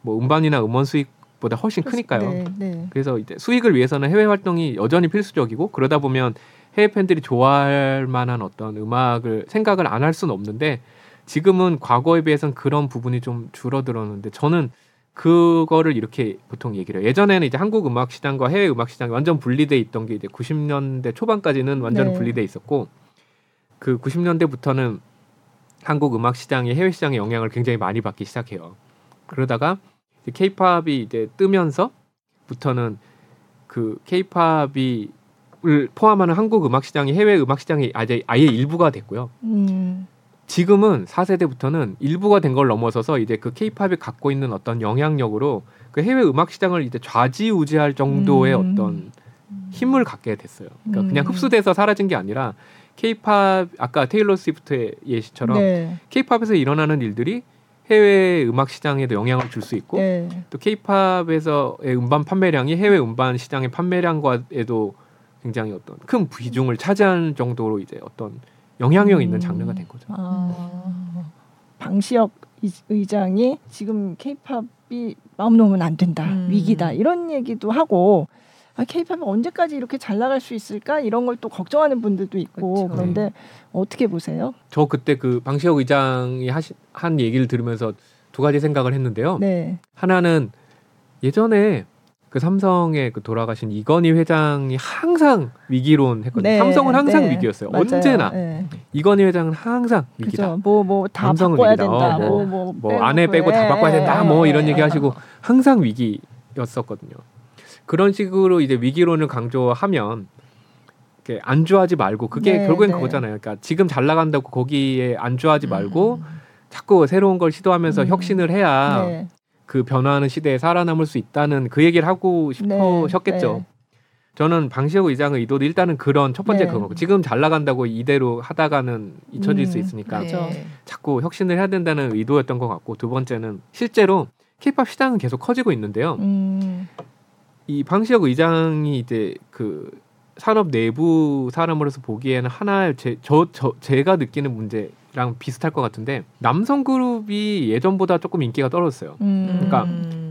뭐 음반이나 음원 수익보다 훨씬 크니까요. 네, 네. 그래서 이제 수익을 위해서는 해외 활동이 여전히 필수적이고 그러다 보면 해외 팬들이 좋아할 만한 어떤 음악을 생각을 안 할 수는 없는데 지금은 과거에 비해서는 그런 부분이 좀 줄어들었는데 저는 그거를 이렇게 보통 얘기를 해요. 예전에는 이제 한국 음악 시장과 해외 음악 시장이 완전 분리돼 있던 게 이제 90년대 초반까지는 완전 네. 분리돼 있었고 그 90년대부터는 한국 음악 시장이 해외 시장의 영향을 굉장히 많이 받기 시작해요. 그러다가 케이팝이 이제 뜨면서부터는 그 케이팝이 을 포함하는 한국 음악 시장이 해외 음악 시장이 아예 아예 일부가 됐고요. 음. 지금은 4세대부터는 일부가 된 걸 넘어서서 이제 그 케이팝이 갖고 있는 어떤 영향력으로 그 해외 음악 시장을 이제 좌지우지할 정도의 음. 어떤 힘을 갖게 됐어요. 그러니까 음. 그냥 흡수돼서 사라진 게 아니라 케이팝 아까 테일러 스위프트의 예시처럼 네. 케이팝에서 일어나는 일들이 해외 음악 시장에도 영향을 줄 수 있고 네. 또 케이팝에서의 음반 판매량이 해외 음반 시장의 판매량과에도 굉장히 어떤 큰 비중을 차지하는 정도로 이제 어떤 영향력 있는 음. 장르가 된 거죠. 아, 방시혁 의장이 지금 케이팝이 마음 놓으면 안 된다 음. 위기다 이런 얘기도 하고 아, 케이팝이 언제까지 이렇게 잘 나갈 수 있을까 이런 걸 또 걱정하는 분들도 있고 그렇죠. 그런데 네. 어떻게 보세요? 저 그때 그 방시혁 의장이 하신 한 얘기를 들으면서 두 가지 생각을 했는데요. 네. 하나는 예전에 그 삼성의 그 돌아가신 이건희 회장이 항상 위기론 했거든요. 네, 삼성은 항상 네, 위기였어요. 맞아요. 언제나 네. 이건희 회장은 항상 위기다. 뭐뭐 다 바꿔야 위기다. 된다. 어, 뭐, 뭐, 뭐 안에 빼고 다 바꿔야 된다. 뭐 이런 얘기 하시고 항상 위기였었거든요. 그런 식으로 이제 위기론을 강조하면 이렇게 안주하지 말고 그게 네, 결국엔 네. 그거잖아요. 그러니까 지금 잘 나간다고 거기에 안주하지 말고 음. 자꾸 새로운 걸 시도하면서 음. 혁신을 해야 네. 그 변화하는 시대에 살아남을 수 있다는 그 얘기를 하고 싶으셨겠죠. 네, 네. 저는 방시혁 의장의 의도도 일단은 그런 첫 번째 네. 그거고 지금 잘 나간다고 이대로 하다가는 잊혀질 음, 수 있으니까 네. 자꾸 혁신을 해야 된다는 의도였던 것 같고 두 번째는 실제로 케이팝 시장은 계속 커지고 있는데요. 음. 이 방시혁 의장이 이제 그 산업 내부 사람으로서 보기에는 하나의 제, 저, 저 제가 느끼는 문제 랑 비슷할 것 같은데 남성 그룹이 예전보다 조금 인기가 떨어졌어요. 음. 그러니까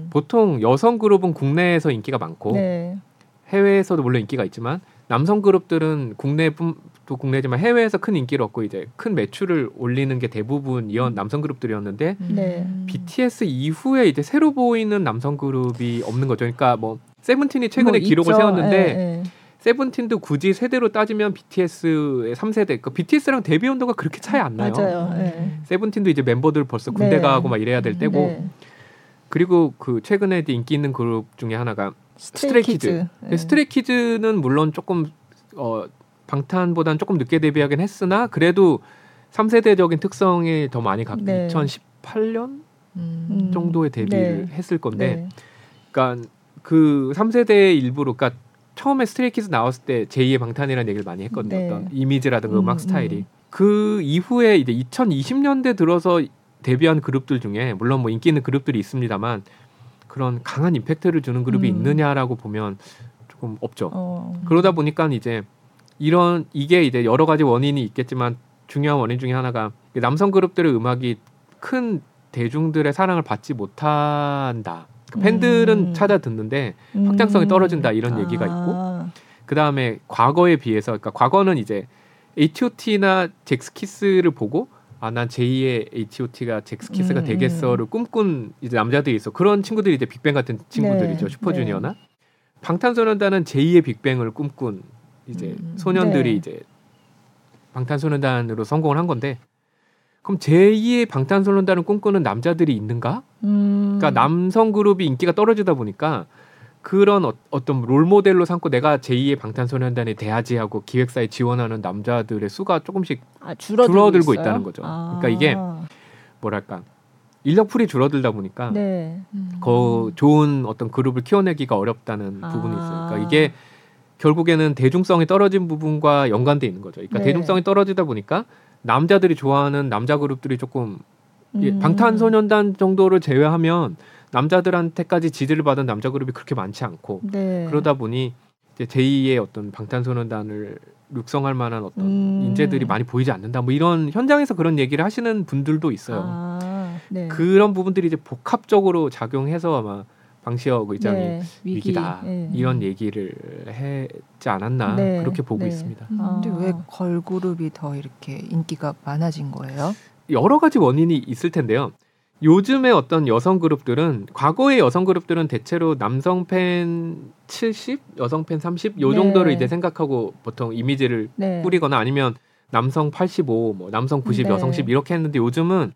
보통 여성 그룹은 국내에서 인기가 많고 네. 해외에서도 물론 인기가 있지만 남성 그룹들은 국내뿐도 국내지만 해외에서 큰 인기를 얻고 이제 큰 매출을 올리는 게 대부분 이런 남성 그룹들이었는데 네. BTS 이후에 이제 새로 보이는 남성 그룹이 없는 거죠. 그러니까 뭐 세븐틴이 최근에 뭐 기록을 있죠. 세웠는데 에, 에. 세븐틴도 굳이 세대로 따지면 BTS의 3세대. 그러니까 BTS랑 데뷔 온도가 그렇게 차이 안 나요. 맞아요. 네. 세븐틴도 이제 멤버들 벌써 군대 네. 가고 막 이래야 될 때고. 네. 그리고 그 최근에 인기 있는 그룹 중에 하나가 스트레이키즈. 스트레이, 네. 스트레이 키즈는 물론 조금 어 방탄보다는 조금 늦게 데뷔하긴 했으나 그래도 3세대적인 특성이 더 많이 갖고 네. 2018년 음. 정도에 데뷔를 네. 했을 건데 네. 그러니까 그 3세대의 일부로 그러니까 처음에 스트레이키즈 나왔을 때 제2의 방탄이라는 얘기를 많이 했거든요. 네. 어떤 이미지라든가 음악 스타일이. 음. 그 이후에 이제 2020년대 들어서 데뷔한 그룹들 중에 물론 뭐 인기 있는 그룹들이 있습니다만 그런 강한 임팩트를 주는 그룹이 음. 있느냐라고 보면 조금 없죠. 어. 그러다 보니까 이제 이런 이게 이제 여러 가지 원인이 있겠지만 중요한 원인 중에 하나가 남성 그룹들의 음악이 큰 대중들의 사랑을 받지 못한다. 그 팬들은 음. 찾아 듣는데 확장성이 떨어진다 이런 음. 얘기가 있고 아. 그 다음에 과거에 비해서 그러니까 과거는 이제 H.O.T.나 잭스키스를 보고 아 난 제2의 H.O.T.가 잭스키스가 음. 되겠어를 꿈꾼 이제 남자들이 있어 그런 친구들이 이제 빅뱅 같은 친구들이죠 네. 슈퍼주니어나 네. 방탄소년단은 제2의 빅뱅을 꿈꾼 이제 음. 소년들이 네. 이제 방탄소년단으로 성공을 한 건데 그럼 제2의 방탄소년단을 꿈꾸는 남자들이 있는가? 음. 그러니까 남성 그룹이 인기가 떨어지다 보니까 그런 어, 떤 롤 모델로 삼고 내가 제2의 방탄소년단에 돼야지 하고 기획사에 지원하는 남자들의 수가 조금씩 아, 줄어들고 있어요? 있다는 거죠. 아. 그러니까 이게 뭐랄까 인력풀이 줄어들다 보니까 네. 음. 그 좋은 어떤 그룹을 키워내기가 어렵다는 아. 부분이 있어요. 그러니까 이게 결국에는 대중성이 떨어진 부분과 연관돼 있는 거죠. 그러니까 네. 대중성이 떨어지다 보니까 남자들이 좋아하는 남자 그룹들이 조금 음. 방탄소년단 정도를 제외하면 남자들한테까지 지지를 받은 남자 그룹이 그렇게 많지 않고 네. 그러다 보니 이제 제2의 어떤 방탄소년단을 육성할 만한 어떤 음. 인재들이 많이 보이지 않는다. 뭐 이런 현장에서 그런 얘기를 하시는 분들도 있어요. 아, 네. 그런 부분들이 이제 복합적으로 작용해서 아마 방시혁 의장이 네, 위기. 다 네. 이런 얘기를 했지 않았나 네, 그렇게 보고 네. 있습니다. 음, 근데 왜 걸그룹이 더 이렇게 인기가 많아진 거예요? 여러 가지 원인이 있을 텐데요. 요즘의 어떤 여성 그룹들은 과거의 여성 그룹들은 대체로 남성 팬 70, 여성 팬 30, 요 정도를 네. 이제 생각하고 보통 이미지를 네. 꾸리거나 아니면 남성 85, 뭐 남성 90, 네. 여성 10 이렇게 했는데 요즘은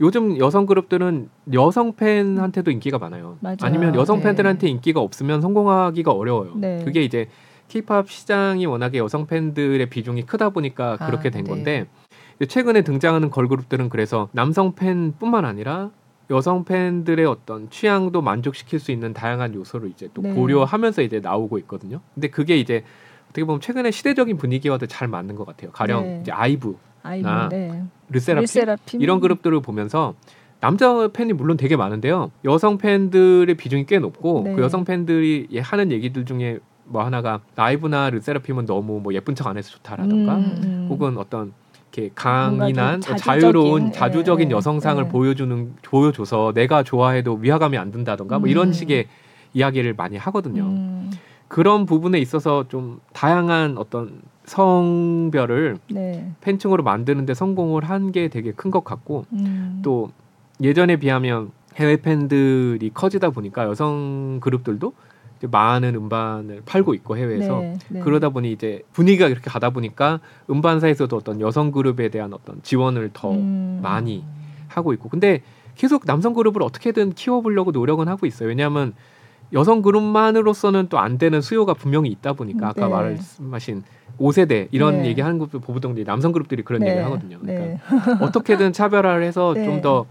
요즘 여성 그룹들은 여성 팬한테도 인기가 많아요. 맞아요. 아니면 여성 네. 팬들한테 인기가 없으면 성공하기가 어려워요. 네. 그게 이제 케이팝 시장이 워낙에 여성 팬들의 비중이 크다 보니까 아, 그렇게 된 네. 건데 최근에 등장하는 걸그룹들은 그래서 남성 팬뿐만 아니라 여성 팬들의 어떤 취향도 만족시킬 수 있는 다양한 요소를 이제 또 네. 고려하면서 이제 나오고 있거든요. 근데 그게 이제 어떻게 보면 최근에 시대적인 분위기와도 잘 맞는 것 같아요. 가령 네. 이제 아이브, 나 네. 르세라핌, 르세라핌 이런 그룹들을 보면서 남자 팬이 물론 되게 많은데요. 여성 팬들의 비중이 꽤 높고 네. 그 여성 팬들이 하는 얘기들 중에 뭐 하나가 라이브나 르세라핌은 너무 뭐 예쁜 척 안 해서 좋다라던가 음, 음. 혹은 어떤 이렇게 강인한 자유로운 자주적인 예, 여성상을 예. 보여주는 보여줘서 내가 좋아해도 위화감이 안 든다던가 뭐 이런 음. 식의 이야기를 많이 하거든요. 음. 그런 부분에 있어서 좀 다양한 어떤 성별을 네. 팬층으로 만드는데 성공을 한 게 되게 큰 것 같고 음. 또 예전에 비하면 해외 팬들이 커지다 보니까 여성 그룹들도 많은 음반을 팔고 있고 해외에서 네, 네. 그러다 보니 이제 분위기가 이렇게 가다 보니까 음반사에서도 어떤 여성 그룹에 대한 어떤 지원을 더 음. 많이 하고 있고 근데 계속 남성 그룹을 어떻게든 키워보려고 노력은 하고 있어요 왜냐하면 여성 그룹만으로서는 또 안 되는 수요가 분명히 있다 보니까 아까 네. 말씀하신 5세대 이런 네. 얘기하는 것도 보부동들이 남성 그룹들이 그런 네. 얘기를 하거든요. 그러니까 네. 어떻게든 차별화를 해서 네. 좀더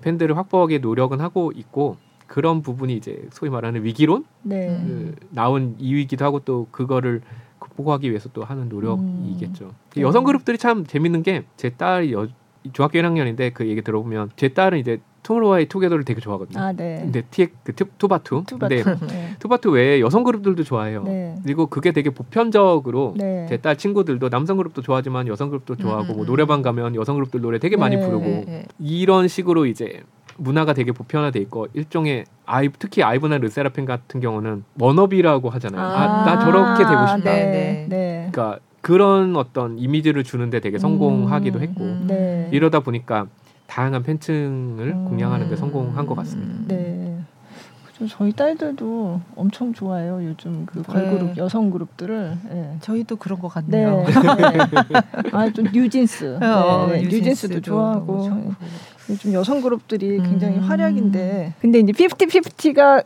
팬들을 확보하기 노력은 하고 있고 그런 부분이 이제 소위 말하는 위기론 네. 그 나온 이유이기도 하고 또 그거를 극복하기 위해서 또 하는 노력이겠죠. 음. 네. 여성 그룹들이 참 재밌는 게 제 딸이 여, 중학교 1학년인데 그 얘기 들어보면 제 딸은 이제 투모로우바이투게더를 되게 좋아하거든요. 아, 네. 근데 티, 그 투바투. 투바투. 근데 네. 투바투 외에 여성 그룹들도 좋아해요. 네. 그리고 그게 되게 보편적으로 네. 제딸 친구들도 남성 그룹도 좋아하지만 여성 그룹도 좋아하고 뭐 음, 뭐 노래방 가면 여성 그룹들 노래 되게 많이 네. 부르고 이런 식으로 이제 문화가 되게 보편화돼 있고 일종의 아이 특히 아이브나 르세라핌 같은 경우는 워너비라고 하잖아요. 아, 아, 나 저렇게 되고 싶다. 네, 네. 네. 그러니까 그런 어떤 이미지를 주는데 되게 성공하기도 음, 했고 음, 네. 이러다 보니까 다양한 팬층을 음, 공략하는 데 성공한 것 같습니다. 네. 저희 딸들도 엄청 좋아해요. 요즘 그 걸그룹 네. 여성 그룹들을. 네. 저희도 그런 것 같네요. 네. 아좀 뉴진스. 어, 네. 뉴진스도 좋아하고. 요즘 여성 그룹들이 굉장히 음. 활약인데 근데 이제 피프티 피프티가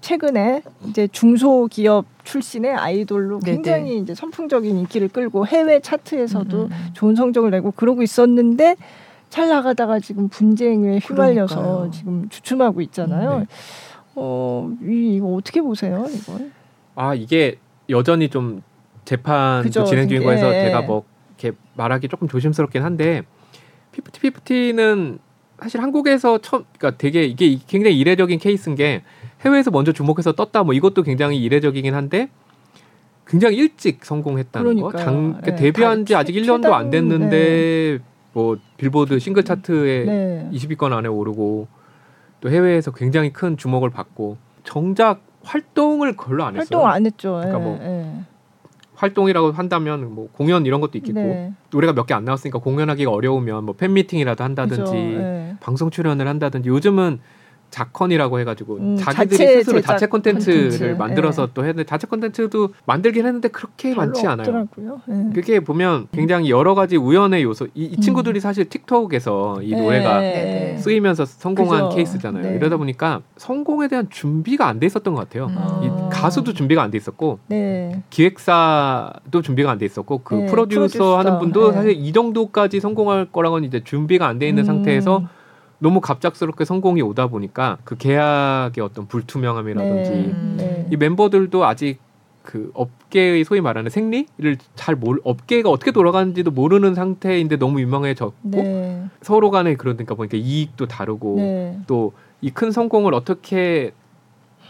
최근에 이제 중소기업 출신의 아이돌로 굉장히 네네. 이제 선풍적인 인기를 끌고 해외 차트에서도 음. 좋은 성적을 내고 그러고 있었는데 잘 나가다가 지금 분쟁에 휘말려서 그러니까요. 지금 주춤하고 있잖아요. 네. 어, 이, 거 어떻게 보세요, 이걸? 아, 이게 여전히 좀 재판 진행 중이고 해서 예. 제가 뭐 이렇게 말하기 조금 조심스럽긴 한데 피프티 피프티는 사실 한국에서 처음 그러니까 되게 이게 굉장히 이례적인 케이스인 게 해외에서 먼저 주목해서 떴다 뭐 이것도 굉장히 이례적이긴 한데 굉장히 일찍 성공했다는 그러니까요. 거. 장, 그러니까 네. 데뷔한 지 아직 1년도 안 됐는데 네. 뭐 빌보드 싱글 차트에 네. 20위권 안에 오르고 또 해외에서 굉장히 큰 주목을 받고 정작 활동을 별로 안 했어요. 활동 안 했죠. 그러니까 뭐 예. 활동이라고 한다면 뭐 공연 이런 것도 있겠고 네. 노래가 몇 개 안 나왔으니까 공연하기가 어려우면 뭐 팬미팅이라도 한다든지 네. 방송 출연을 한다든지 요즘은 자컨이라고 해가지고 음, 자기들이 자체 스스로 자체 콘텐츠를 콘텐츠. 만들어서 네. 또 했는데 자체 콘텐츠도 만들긴 했는데 그렇게 많지 않아요. 네. 그게 보면 굉장히 여러 가지 우연의 요소. 이, 이 친구들이 음. 사실 틱톡에서 이 노래가 네. 쓰이면서 성공한 그죠. 케이스잖아요. 네. 이러다 보니까 성공에 대한 준비가 안 돼 있었던 것 같아요. 음. 이 가수도 준비가 안 돼 있었고 네. 기획사도 준비가 안 돼 있었고 그 네, 프로듀서, 프로듀서, 하는 분도 사실 이 정도까지 성공할 거라고는 이제 준비가 안 돼 있는 음. 상태에서 너무 갑작스럽게 성공이 오다 보니까 그 계약의 어떤 불투명함이라든지 네, 네. 이 멤버들도 아직 그 업계의 소위 말하는 생리를 잘 몰, 업계가 어떻게 돌아가는지도 모르는 상태인데 너무 유명해졌고 네. 서로 간에 그러니까 보니까 이익도 다르고 네. 또이 큰 성공을 어떻게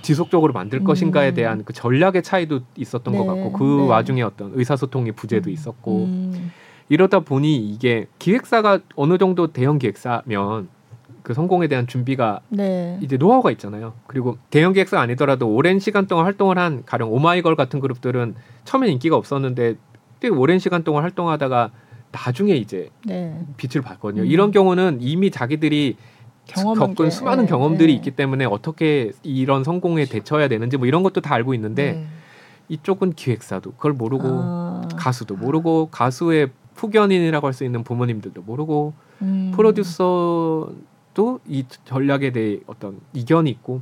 지속적으로 만들 것인가에 음. 대한 그 전략의 차이도 있었던 것 네. 같고 그 네. 와중에 어떤 의사소통의 부재도 음. 있었고 음. 이러다 보니 이게 기획사가 어느 정도 대형 기획사면 그 성공에 대한 준비가 네. 이제 노하우가 있잖아요. 그리고 대형 기획사 아니더라도 오랜 시간 동안 활동을 한 가령 오마이걸 같은 그룹들은 처음엔 인기가 없었는데 꽤 오랜 시간 동안 활동하다가 나중에 이제 네. 빛을 봤거든요. 음. 이런 경우는 이미 자기들이 겪은 게, 수많은 네, 경험들이 네. 있기 때문에 어떻게 이런 성공에 대처해야 되는지 뭐 이런 것도 다 알고 있는데 네. 이쪽은 기획사도 그걸 모르고 아. 가수도 모르고 가수의 후견인이라고 할 수 있는 부모님들도 모르고 음. 프로듀서 또이 전략에 대해 어떤 이견이 있고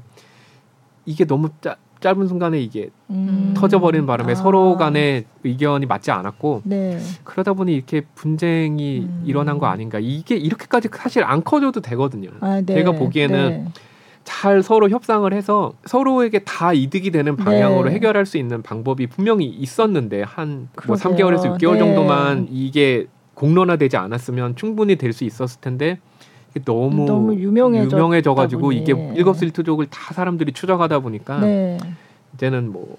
이게 너무 짜, 짧은 순간에 이게 음. 터져버리는 바람에 아. 서로 간의 의견이 맞지 않았고 네. 그러다 보니 이렇게 분쟁이 음. 일어난 거 아닌가 이게 이렇게까지 사실 안 커져도 되거든요. 아, 네. 제가 보기에는 네. 잘 서로 협상을 해서 서로에게 다 이득이 되는 방향으로 네. 해결할 수 있는 방법이 분명히 있었는데 한 뭐 3개월에서 6개월 정도만 이게 공론화되지 않았으면 충분히 될 수 있었을 텐데 너무, 너무 유명해져 유명해져가지고 이게 일거수일투족을 다 사람들이 추적하다 보니까 네. 이제는 뭐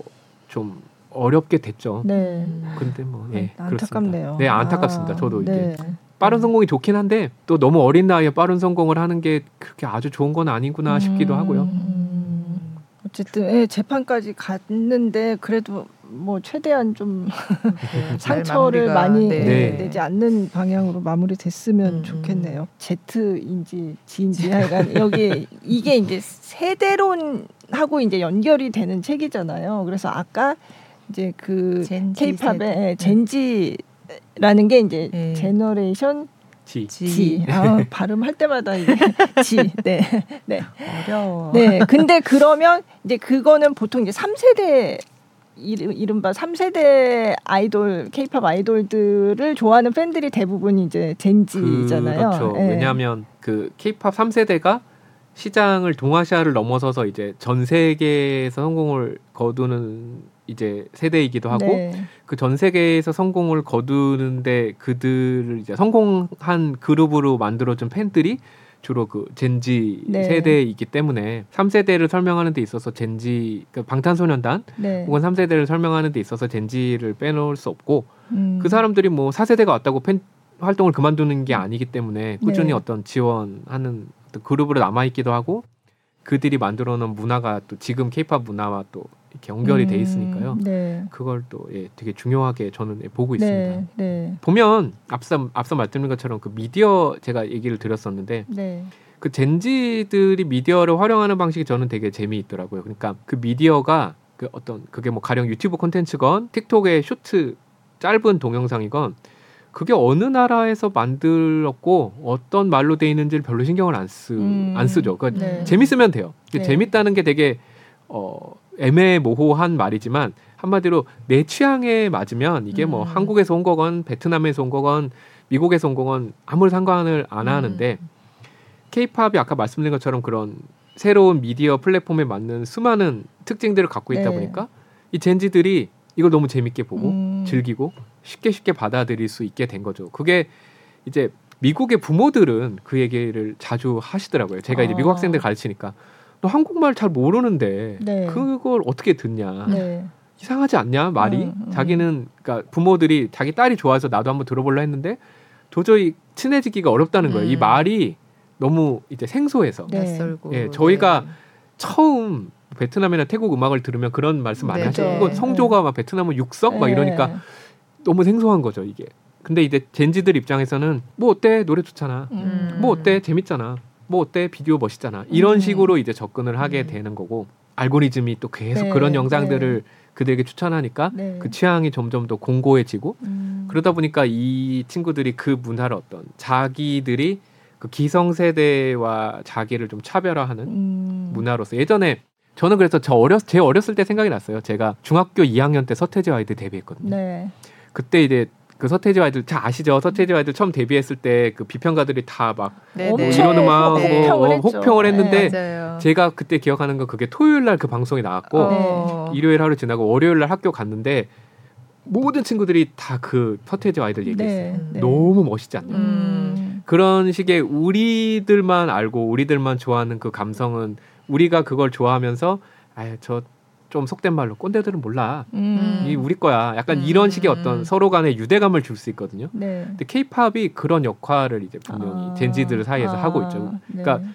좀 어렵게 됐죠. 네. 근데 뭐 예, 안타깝네요. 네, 안타깝습니다. 아, 저도 네. 이게 빠른 성공이 좋긴 한데 또 너무 어린 나이에 빠른 성공을 하는 게 그렇게 아주 좋은 건 아니구나 음, 싶기도 하고요. 음, 어쨌든 예, 재판까지 갔는데 그래도 뭐 최대한 좀 네, 상처를 많이 네. 내지 않는 방향으로 마무리됐으면 음. 좋겠네요. Z인지 G인지 하여간 여기 이게 이제 세대론하고 이제 연결이 되는 책이잖아요. 그래서 아까 이제 그 K-팝의 Gen Z라는 게 이제 네. generation Z. Z. 아, 발음할 때마다 이게 Z. 네. 네. 어려워. 네. 근데 그러면 이제 그거는 보통 이제 3세대 이른바 3세대 아이돌, 케이팝 아이돌들을 좋아하는 팬들이 대부분 이제 젠지잖아요. 그렇죠. 네. 왜냐하면 그 케이팝 3세대가 시장을 동아시아를 넘어서서 이제 전 세계에서 성공을 거두는 이제 세대이기도 하고 네. 그전 세계에서 성공을 거두는데 그들을 이제 성공한 그룹으로 만들어준 팬들이 주로 그 젠지 네. 세대이기 때문에 3세대를 설명하는 데 있어서 젠지 그 방탄소년단 네. 혹은 3세대를 설명하는 데 있어서 젠지를 빼놓을 수 없고 음. 그 사람들이 뭐 4세대가 왔다고 팬 활동을 그만두는 게 아니기 때문에 꾸준히 네. 어떤 지원하는 어떤 그룹으로 남아 있기도 하고 그들이 만들어 놓은 문화가 또 지금 케이팝 문화와 또 이렇게 연결이 음, 돼 있으니까요. 네. 그걸 또 예, 되게 중요하게 저는 예, 보고 네, 있습니다. 네. 보면 앞서 앞서 말씀드린 것처럼 그 미디어 제가 얘기를 드렸었는데 네. 그 젠지들이 미디어를 활용하는 방식이 저는 되게 재미있더라고요. 그러니까 그 미디어가 그 어떤 그게 뭐 가령 유튜브 콘텐츠건 틱톡의 쇼트 짧은 동영상이건 그게 어느 나라에서 만들었고 어떤 말로 돼 있는지를 별로 신경을 안 쓰, 음, 안 쓰죠. 그러니까 네. 재밌으면 돼요. 네. 재밌다는 게 되게 어 애매모호한 말이지만 한마디로 내 취향에 맞으면 이게 뭐 음. 한국에서 온 거건 베트남에서 온 거건 미국에서 온 거건 아무 상관을 안 음. 하는데 케이팝이 아까 말씀드린 것처럼 그런 새로운 미디어 플랫폼에 맞는 수많은 특징들을 갖고 있다 네. 보니까 이 젠지들이 이걸 너무 재밌게 보고 음. 즐기고 쉽게 쉽게 받아들일 수 있게 된 거죠. 그게 이제 미국의 부모들은 그 얘기를 자주 하시더라고요. 제가 이제 미국 아. 학생들 가르치니까 너 한국말 잘 모르는데 네. 그걸 어떻게 듣냐. 네. 이상하지 않냐 말이 음, 음. 자기는 그러니까 부모들이 자기 딸이 좋아서 나도 한번 들어볼라 했는데 도저히 친해지기가 어렵다는 거예요. 음. 이 말이 너무 이제 생소해서. 네. 낯설고. 예, 저희가 네. 처음 베트남이나 태국 음악을 들으면 그런 말씀 많이 네. 하시고 이거 성조가 막 베트남은 육석 막 이러니까 네. 너무 생소한 거죠 이게. 근데 이제 젠지들 입장에서는 뭐 어때 노래 좋잖아. 음. 뭐 어때 재밌잖아. 뭐 어때 비디오 멋있잖아. 이런 음. 식으로 이제 접근을 하게 음. 되는 거고 알고리즘이 또 계속 네. 그런 영상들을 그들에게 추천하니까 네. 그 취향이 점점 더 공고해지고 음. 그러다 보니까 이 친구들이 그 문화를 어떤 자기들이 그 기성세대와 자기를 좀 차별화하는 음. 문화로서 예전에 저는 그래서 저 어렸 제 어렸을 때 생각이 났어요. 제가 중학교 2학년 때 서태지 아이들 데뷔했거든요. 네. 그때 이제 그 서태지 아이들 잘 아시죠? 서태지 아이들 처음 데뷔했을 때 그 비평가들이 다막 네, 뭐 네. 이런 음악 네. 뭐 혹평을, 혹평을 했는데 네, 제가 그때 기억하는 건 그게 토요일 날 그 방송이 나왔고 어. 일요일 하루 지나고 월요일 날 학교 갔는데 모든 친구들이 다 그 서태지 아이들 얘기했어요. 네, 네. 너무 멋있지 않나요? 음. 그런 식의 우리들만 알고 우리들만 좋아하는 그 감성은 우리가 그걸 좋아하면서 아저 좀 속된 말로 꼰대들은 몰라. 음. 이 우리 거야. 약간 음. 이런 식의 어떤 서로 간의 유대감을 줄 수 있거든요. 네. 근데 케이팝이 그런 역할을 이제 분명히 아. 젠지들 사이에서 아. 하고 있죠. 네. 그러니까 네.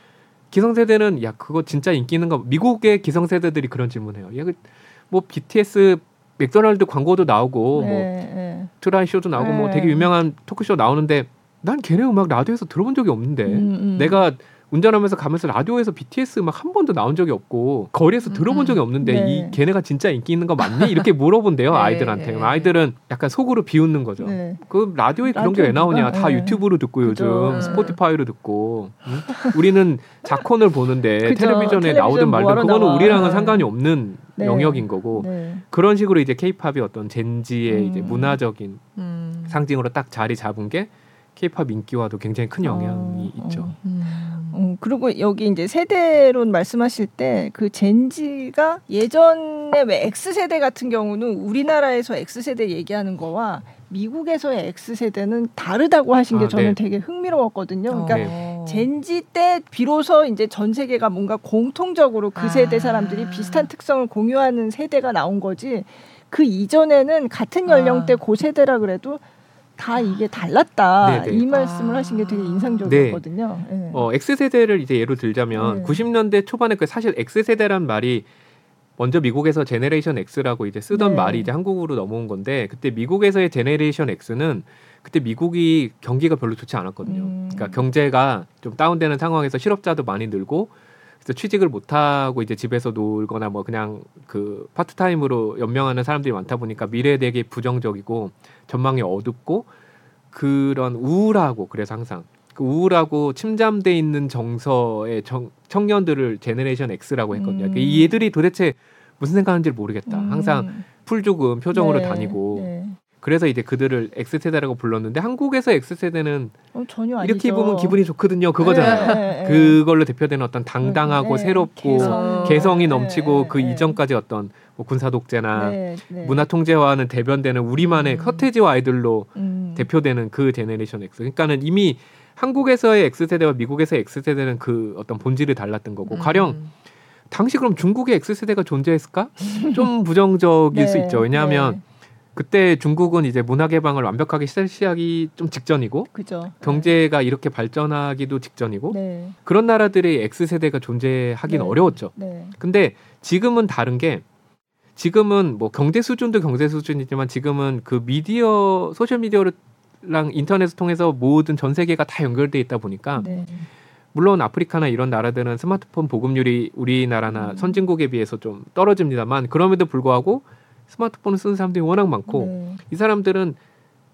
기성세대는 야 그거 진짜 인기 있는 가 미국의 기성세대들이 그런 질문해요. 야, 그뭐 BTS 맥도날드 광고도 나오고 네, 뭐 네. 투나잇 쇼도 나오고 뭐 되게 유명한 토크쇼 나오는데 난 걔네 음악 라디오에서 들어본 적이 없는데 음, 음. 내가 운전하면서 가면서 라디오에서 BTS 음악 한 번도 나온 적이 없고 거리에서 들어본 음, 적이 없는데 네. 이 걔네가 진짜 인기 있는 거 맞니? 이렇게 물어본대요 네, 아이들한테. 네. 아이들은 약간 속으로 비웃는 거죠. 네. 그 라디오에 그런 게 왜 나오냐? 다 네. 유튜브로 듣고 그죠. 요즘 스포티파이로 듣고 응? 우리는 자콘을 보는데 그죠. 텔레비전에 나오든 말든 그거는 나와. 우리랑은 상관이 없는 네. 영역인 거고 그런 식으로 이제 케이팝이 어떤 젠지의 음. 이제 문화적인 음. 상징으로 딱 자리 잡은 게 케이팝 인기와도 굉장히 큰 영향이 어, 있죠. 어. 음. 음, 그리고 여기 이제 세대론 말씀하실 때 그 젠지가 예전에 왜 X 세대 같은 경우는 우리나라에서 X 세대 얘기하는 거와 미국에서의 X 세대는 다르다고 하신 게 아, 저는 네. 되게 흥미로웠거든요. 그러니까 네. 젠지 때 비로소 이제 전 세계가 뭔가 공통적으로 그 세대 아. 사람들이 비슷한 특성을 공유하는 세대가 나온 거지. 그 이전에는 같은 연령대 아. 고 세대라 그래도 다 이게 달랐다 네네. 이 말씀을 아. 하신 게 되게 인상적이었거든요. 네. 네. 어, X 세대를 이제 예로 들자면 네. 90년대 초반에 그 사실 X 세대란 말이 먼저 미국에서 Generation X라고 이제 쓰던 네. 말이 이제 한국으로 넘어온 건데 그때 미국에서의 Generation X는 그때 미국이 경기가 별로 좋지 않았거든요. 음. 그러니까 경제가 좀 다운되는 상황에서 실업자도 많이 늘고 그래서 취직을 못 하고 이제 집에서 놀거나 뭐 그냥 그 파트타임으로 연명하는 사람들이 많다 보니까 미래에 되게 부정적이고 전망이 어둡고 그런 우울하고 그래서 항상 그 우울하고 침잠돼 있는 정서의 정, 청년들을 제네레이션 X라고 했거든요. 음. 이 애들이 도대체 무슨 생각하는지 모르겠다. 음. 항상 풀죽음 표정으로 네. 다니고 네. 그래서 이제 그들을 X세대라고 불렀는데 한국에서 X세대는 어. 이렇게 입으면 기분이 좋거든요. 그거잖아요. 네, 네, 네. 그걸로 대표되는 어떤 당당하고 네, 새롭고 개성. 개성이 넘치고 그 이전까지 어떤 뭐 군사 독재나 문화 통제와는 대변되는 우리만의 음. 서태지와 아이들로 음. 대표되는 그 제네레이션 X. 그러니까는 이미 한국에서의 X세대와 미국에서의 X세대는 그 어떤 본질이 달랐던 거고 음. 가령 당시 그럼 중국의 X세대가 존재했을까? 좀 부정적일 수 있죠. 왜냐하면 그때 중국은 이제 문화 개방을 완벽하게 실시하기 좀 직전이고 그죠. 경제가 네. 이렇게 발전하기도 직전이고 네. 그런 나라들의 X 세대가 존재하기는 네. 어려웠죠. 네. 근데 지금은 다른 게 지금은 뭐 경제 수준도 경제 수준이지만 지금은 그 미디어 소셜 미디어랑 인터넷을 통해서 모든 전 세계가 다 연결돼 있다 보니까 네. 물론 아프리카나 이런 나라들은 스마트폰 보급률이 우리나라나 음. 선진국에 비해서 좀 떨어집니다만 그럼에도 불구하고 스마트폰을 쓰는 사람들이 워낙 많고 네. 이 사람들은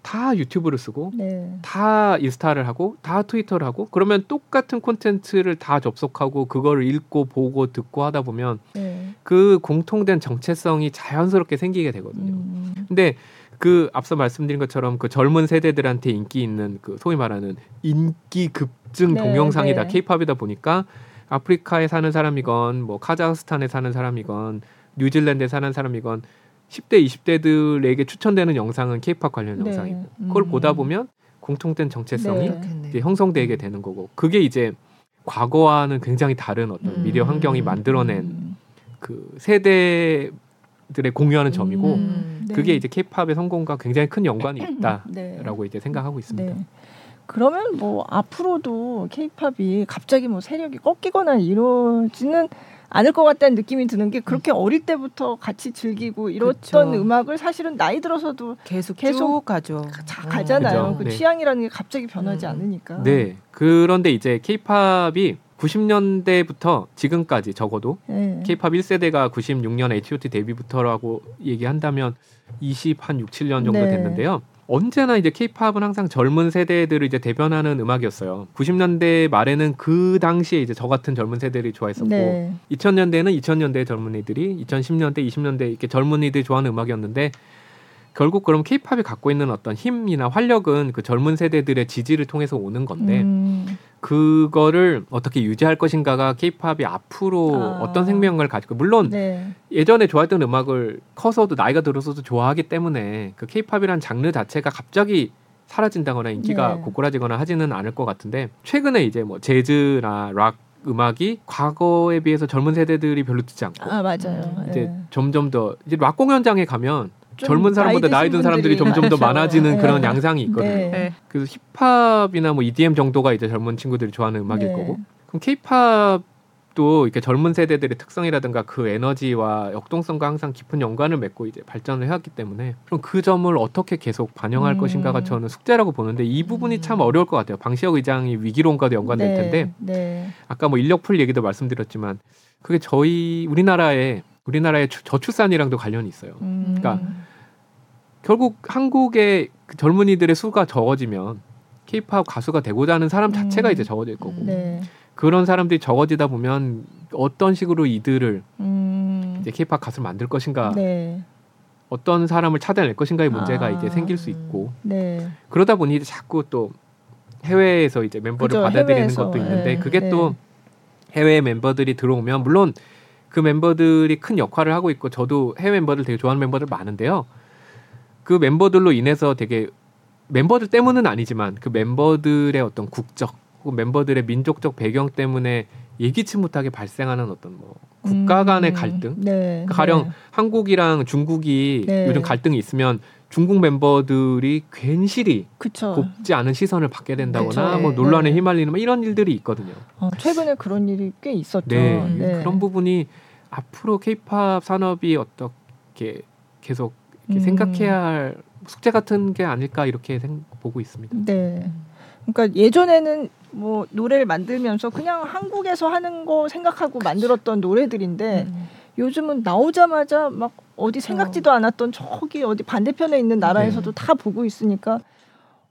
다 유튜브를 쓰고 네. 다 인스타를 하고 다 트위터를 하고 그러면 똑같은 콘텐츠를 다 접속하고 그거를 읽고 보고 듣고 하다 보면 네. 그 공통된 정체성이 자연스럽게 생기게 되거든요. 음. 근데 그 앞서 말씀드린 것처럼 그 젊은 세대들한테 인기 있는 그 소위 말하는 인기 급증 네, 동영상이다 네. 케이팝이다 보니까 아프리카에 사는 사람이건 뭐 카자흐스탄에 사는 사람이건 뉴질랜드에 사는 사람이건 10대, 20대들에게 추천되는 영상은 케이팝 관련 네. 영상이고 음. 그걸 보다 보면 공통된 정체성이 네. 형성되게 되는 거고 그게 이제 과거와는 굉장히 다른 어떤 음. 미디어 환경이 만들어낸 음. 그 세대들의 공유하는 점이고 음. 네. 그게 이제 케이팝의 성공과 굉장히 큰 연관이 있다라고 네. 이제 생각하고 있습니다. 네. 그러면 뭐 앞으로도 케이팝이 갑자기 뭐 세력이 꺾이거나 이러지는 않을 것 같다는 느낌이 드는 게 그렇게 어릴 때부터 같이 즐기고 이랬던 그쵸. 음악을 사실은 나이 들어서도 계속 계속 가죠. 가, 가잖아요. 그 네. 취향이라는 게 갑자기 변하지 음. 않으니까. 네. 그런데 이제 케이팝이 90년대부터 지금까지 적어도 케이팝 네. 1세대가 96년 H.O.T 데뷔부터라고 얘기한다면 20 한 6, 7년 정도 네. 됐는데요. 언제나 이제 케이팝은 항상 젊은 세대들을 이제 대변하는 음악이었어요. 90년대 말에는 그 당시에 이제 저 같은 젊은 세대들이 좋아했었고 네. 2000년대는 2000년대 젊은이들이 2010년대, 20년대 이렇게 젊은이들이 좋아하는 음악이었는데 결국 그럼 케이팝이 갖고 있는 어떤 힘이나 활력은 그 젊은 세대들의 지지를 통해서 오는 건데 음. 그거를 어떻게 유지할 것인가가 케이팝이 앞으로 아. 어떤 생명을 가지고 물론 네. 예전에 좋아했던 음악을 커서도 나이가 들어서도 좋아하기 때문에 그 케이팝이란 장르 자체가 갑자기 사라진다거나 인기가 네. 고꾸라지거나 하지는 않을 것 같은데 최근에 이제 뭐 재즈나 락 음악이 과거에 비해서 젊은 세대들이 별로 듣지 않고 아 맞아요. 이제 네. 점점 더 이제 락 공연장에 가면 젊은 사람보다 나이 든 사람들이 점점 더 많아지는 네. 그런 양상이 있거든요. 네. 그래서 힙합이나 뭐 EDM 정도가 이제 젊은 친구들이 좋아하는 음악일 네. 거고. 그럼 케이팝도 이렇게 젊은 세대들의 특성이라든가 그 에너지와 역동성과 항상 깊은 연관을 맺고 이제 발전을 해왔기 때문에 그럼 그 점을 어떻게 계속 반영할 음. 것인가가 저는 숙제라고 보는데 이 부분이 음. 참 어려울 것 같아요. 방시혁 의장이 위기론과도 연관될 네. 텐데 네. 아까 뭐 인력풀 얘기도 말씀드렸지만 그게 저희 우리나라의 우리나라의 저출산이랑도 관련이 있어요. 음. 그러니까 결국 한국의 그 젊은이들의 수가 적어지면 케이팝 가수가 되고자 하는 사람 자체가 음. 이제 적어질 거고 네. 그런 사람들이 적어지다 보면 어떤 식으로 이들을 음. 이제 케이팝 가수를 만들 것인가 네. 어떤 사람을 찾아낼 것인가의 문제가 아. 이제 생길 수 있고 네. 그러다 보니 이제 자꾸 또 해외에서 이제 멤버를 그죠, 받아들이는 해외에서. 것도 있는데 네. 그게 또 네. 해외 멤버들이 들어오면 물론 그 멤버들이 큰 역할을 하고 있고 저도 해외 멤버들 되게 좋아하는 멤버들 많은데요. 그 멤버들로 인해서 되게 멤버들 때문은 아니지만 그 멤버들의 어떤 국적 혹은 멤버들의 민족적 배경 때문에 예기치 못하게 발생하는 어떤 뭐 국가 간의 음, 갈등 네, 가령 네. 한국이랑 중국이 네. 요즘 갈등이 있으면 중국 멤버들이 괜시리 그쵸. 곱지 않은 시선을 받게 된다거나 그쵸. 뭐 논란에 네. 휘말리는 뭐 이런 일들이 있거든요. 어, 최근에 그런 일이 꽤 있었죠. 네, 네. 그런 부분이 앞으로 케이팝 산업이 어떻게 계속 음. 생각해야 할 숙제 같은 게 아닐까 이렇게 생, 보고 있습니다. 네. 그러니까 예전에는 뭐 노래를 만들면서 그냥 한국에서 하는 거 생각하고 만들었던 노래들인데 음. 요즘은 나오자마자 막 어디 생각지도 않았던 저기 어디 반대편에 있는 나라에서도 네. 다 보고 있으니까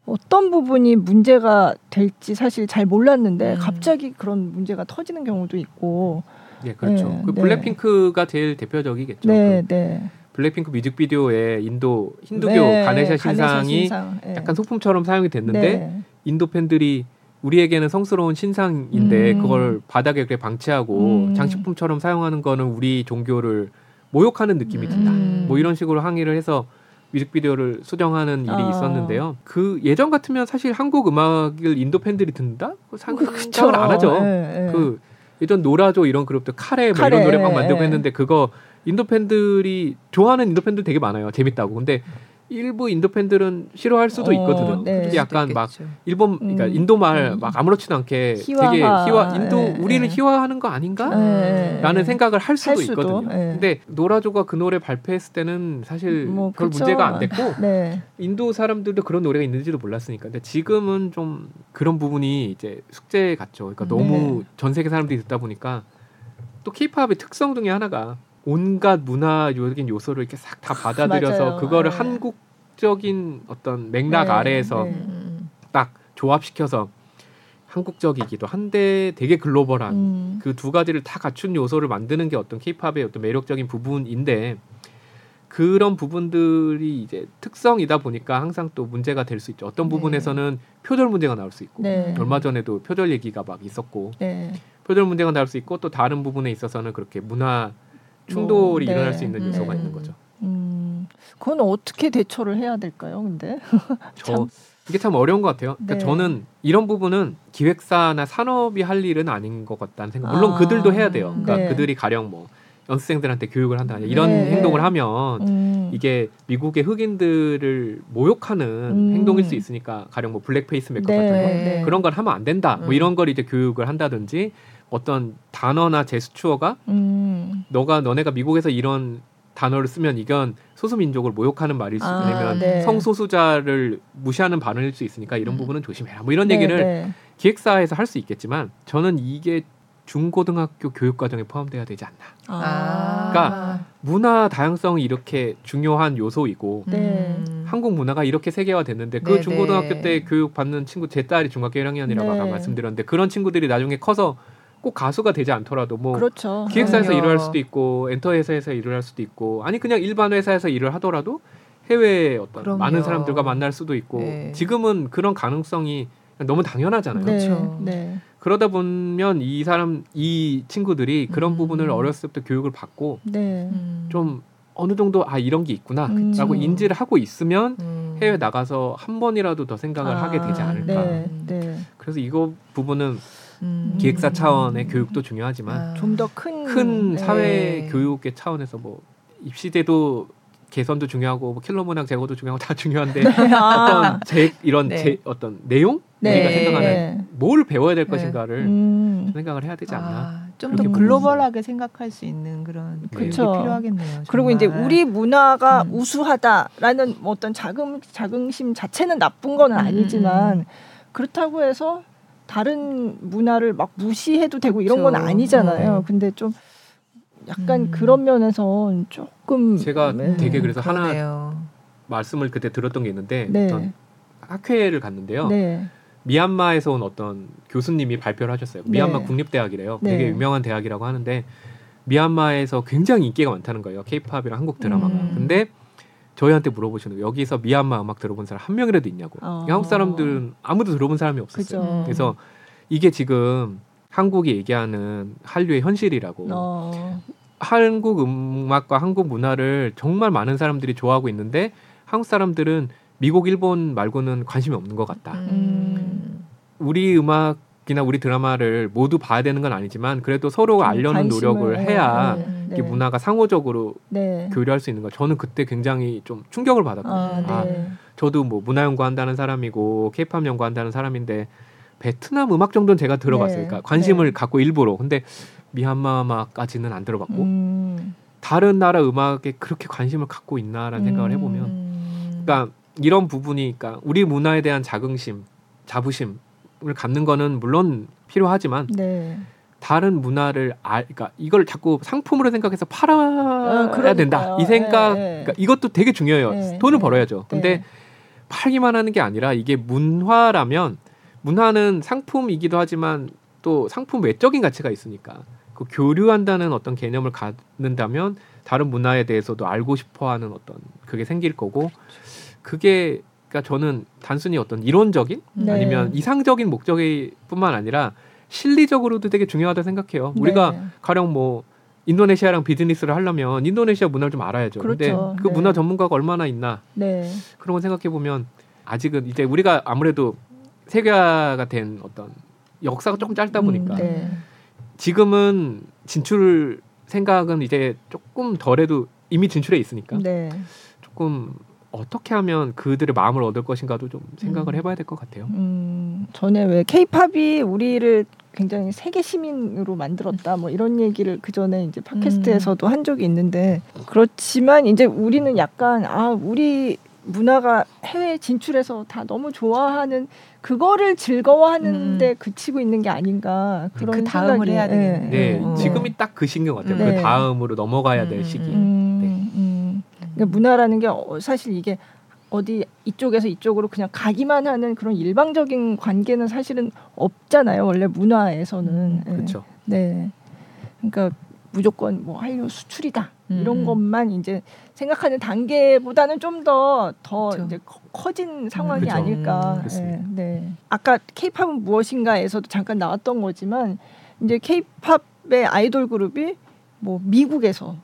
어떤 부분이 문제가 될지 사실 잘 몰랐는데 음. 갑자기 그런 문제가 터지는 경우도 있고. 네, 그렇죠. 네, 그 네. 블랙핑크가 제일 대표적이겠죠. 네, 그 네. 블랙핑크 뮤직비디오에 인도 힌두교 네, 가네샤 신상이 신상. 네. 약간 소품처럼 사용이 됐는데 네. 인도 팬들이 우리에게는 성스러운 신상인데 음. 그걸 바닥에 그렇게 방치하고 음. 장식품처럼 사용하는 거는 우리 종교를 모욕하는 느낌이 든다. 음. 뭐 이런 식으로 항의를 해서 뮤직비디오를 수정하는 일이 아. 있었는데요. 그 예전 같으면 사실 한국 음악을 인도 팬들이 듣는다? 상상을 안 하죠. 네, 그 예전 노라조 이런 그룹들 카레, 뭐 카레 이런 노래 막 만들고 했는데 그거 인도 팬들이 좋아하는 인도 팬들 되게 많아요. 재밌다고. 근데 일부 인도 팬들은 싫어할 수도 어, 있거든요. 네. 약간 막 일본 그러니까 음. 인도 말막 음. 아무렇지도 않게 희화화. 되게 희화 인도 네. 우리를 네. 희화하는 거 아닌가? 네. 라는 생각을 할 수도, 할 수도. 있거든요. 네. 근데 노라조가 그 노래 발표했을 때는 사실 뭐, 별 그쵸. 문제가 안 됐고 네. 인도 사람들도 그런 노래가 있는지도 몰랐으니까. 근데 지금은 좀 그런 부분이 이제 숙제 같죠. 그러니까 너무 전 세계 사람들이 듣다 보니까 또 케이팝의 특성 중에 하나가 온갖 문화적인 요소를 이렇게 싹 다 받아들여서 그거를 네. 한국적인 어떤 맥락 네, 아래에서 네. 딱 조합시켜서 한국적이기도 한데 되게 글로벌한 음. 그두 가지를 다 갖춘 요소를 만드는 게 어떤 케이팝의 어떤 매력적인 부분인데 그런 부분들이 이제 특성이다 보니까 항상 또 문제가 될 수 있죠. 어떤 네. 부분에서는 표절 문제가 나올 수 있고 네. 얼마 전에도 표절 얘기가 막 있었고 네. 표절 문제가 나올 수 있고 또 다른 부분에 있어서는 그렇게 문화 충돌이 뭐, 일어날 수 있는 요소가 음. 있는 거죠. 음, 그건 어떻게 대처를 해야 될까요? 근데 저 이게 참 어려운 것 같아요. 그러니까 네. 저는 이런 부분은 기획사나 산업이 할 일은 아닌 것 같다는 생각. 물론 아, 그들도 해야 돼요. 그러니까 네. 그들이 가령 뭐 연습생들한테 교육을 한다 이런 네. 행동을 하면 음. 이게 미국의 흑인들을 모욕하는 음. 행동일 수 있으니까 가령 뭐 블랙페이스 메이크업 네. 같은 거 네. 그런 걸 하면 안 된다 뭐 음. 이런 걸 이제 교육을 한다든지 어떤 단어나 제스처가 음. 너가 너네가 미국에서 이런 단어를 쓰면 이건 소수 민족을 모욕하는 말일 수 있으면 아, 네. 성소수자를 무시하는 발언일 수 있으니까 이런 음. 부분은 조심해라. 뭐 이런 네, 얘기를 네. 기획사에서 할 수 있겠지만 저는 이게 중고등학교 교육 과정에 포함돼야 되지 않나. 아. 그러니까 문화 다양성이 이렇게 중요한 요소이고 네. 한국 문화가 이렇게 세계화 됐는데 그 네, 중고등학교 네. 때 교육 받는 친구 제 딸이 중학교 1학년이라고 아까 말씀드렸는데 그런 친구들이 나중에 커서 꼭 가수가 되지 않더라도 뭐 그렇죠. 기획사에서 그럼요. 일을 할 수도 있고 엔터 회사에서 일을 할 수도 있고 아니 그냥 일반 회사에서 일을 하더라도 해외 어떤 그럼요. 많은 사람들과 만날 수도 있고 네. 지금은 그런 가능성이 너무 당연하잖아요. 네. 그렇죠. 네. 그러다 보면 이 사람 이 친구들이 그런 음. 부분을 어렸을 때부터 교육을 받고 네. 좀 어느 정도 아 이런 게 있구나라고 음. 인지를 하고 있으면 음. 해외 나가서 한 번이라도 더 생각을 아, 하게 되지 않을까. 네, 네. 그래서 이거 부분은 음. 기획사 차원의 교육도 중요하지만 아. 좀더 큰 큰 사회 네. 교육의 차원에서 뭐 입시제도 개선도 중요하고 뭐 킬러 문항 제거도 중요하고 다 중요한데 네. 어떤 제 이런 네. 제 어떤 내용 네. 우리가 생각하는 뭘 배워야 될 네. 것인가를 음. 생각을 해야 되지 않나. 아, 좀더 글로벌하게 생각할 수 있는 그런 교육이 필요하겠네요. 정말. 그리고 이제 우리 문화가 음. 우수하다라는 어떤 자긍 자긍심 자체는 나쁜 건 음, 음, 아니지만 음. 그렇다고 해서 다른 문화를 막 무시해도 되고 이런 건. 아니잖아요. 네. 근데 좀 약간 음. 그런 면에서 조금 제가 네. 되게 그래서 그러네요. 하나 말씀을 그때 들었던 게 있는데 네. 어떤 학회를 갔는데요. 네. 미얀마에서 온 어떤 교수님이 발표를 하셨어요. 미얀마 네. 국립대학이래요. 네. 되게 유명한 대학이라고 하는데 미얀마에서 굉장히 인기가 많다는 거예요. 케이팝이랑 한국 드라마가. 음. 근데 저희한테 물어보시는 거예요. 여기서 미얀마 음악 들어본 사람 한 명이라도 있냐고. 어. 한국 사람들은 아무도 들어본 사람이 없었어요. 그죠. 그래서 이게 지금 한국이 얘기하는 한류의 현실이라고. 어. 한국 음악과 한국 문화를 정말 많은 사람들이 좋아하고 있는데 한국 사람들은 미국, 일본 말고는 관심이 없는 것 같다. 음. 우리 음악 이나 우리 드라마를 모두 봐야 되는 건 아니지만 그래도 서로 알려는 노력을 해야 네, 네. 문화가 상호적으로 네. 교류할 수 있는 거. 저는 그때 굉장히 좀 충격을 받았거든요. 아, 네. 아, 저도 뭐 문화 연구한다는 사람이고 케이팝 연구한다는 사람인데 베트남 음악 정도는 제가 들어봤으니까 네. 관심을 네. 갖고 일부러. 근데 미얀마 음악까지는 안 들어봤고 음. 다른 나라 음악에 그렇게 관심을 갖고 있나라는 음. 생각을 해보면, 그러니까 이런 부분이, 그러니까 우리 문화에 대한 자긍심, 자부심 을 갖는 거는 물론 필요하지만 네. 다른 문화를 알, 그러니까 이걸 자꾸 상품으로 생각해서 팔아야 아, 된다. 이 생각, 네. 그러니까 이것도 되게 중요해요. 네. 돈을 벌어야죠. 근데 팔기만 하는 게 아니라 이게 문화라면 문화는 상품이기도 하지만 또 상품 외적인 가치가 있으니까 그 교류한다는 어떤 개념을 갖는다면 다른 문화에 대해서도 알고 싶어하는 어떤 그게 생길 거고 그게 그러니까 저는 단순히 어떤 이론적인 네. 아니면 이상적인 목적이 뿐만 아니라 실리적으로도 되게 중요하다 생각해요. 네. 우리가 가령 뭐 인도네시아랑 비즈니스를 하려면 인도네시아 문화를 좀 알아야죠. 그렇죠. 근데 그 네. 문화 전문가가 얼마나 있나 네. 그런 거 생각해 보면 아직은 이제 우리가 아무래도 세계화가 된 어떤 역사가 조금 짧다 보니까 음, 네. 지금은 진출 생각은 이제 조금 덜해도 이미 진출해 있으니까 네. 조금 어떻게 하면 그들의 마음을 얻을 것인가도 좀 생각을 음. 해봐야 될 것 같아요. 음, 전에 왜 케이팝이 우리를 굉장히 세계 시민으로 만들었다 뭐 이런 얘기를 그 전에 이제 팟캐스트에서도 음. 한 적이 있는데 그렇지만 이제 우리는 약간 아 우리 문화가 해외 진출해서 다 너무 좋아하는 그거를 즐거워하는데 음. 그치고 있는 게 아닌가 그런 그 다음을 해야 되겠네. 네, 네. 지금이 딱 그 시기인 것 같아요. 그 네. 그 다음으로 넘어가야 될 음. 시기. 음. 네. 그러니까 문화라는 게 어, 사실 이게 어디 이쪽에서 이쪽으로 그냥 가기만 하는 그런 일방적인 관계는 사실은 없잖아요. 원래 문화에서는. 음, 그렇죠. 네. 그러니까 무조건 뭐 한류 수출이다 이런 음. 것만 이제 생각하는 단계보다는 좀 더더 더. 이제 커진 상황이 그렇죠. 아닐까. 음, 네, 네. 아까 케이팝은 무엇인가에서도 잠깐 나왔던 거지만 이제 케이팝의 아이돌 그룹이 뭐 미국에서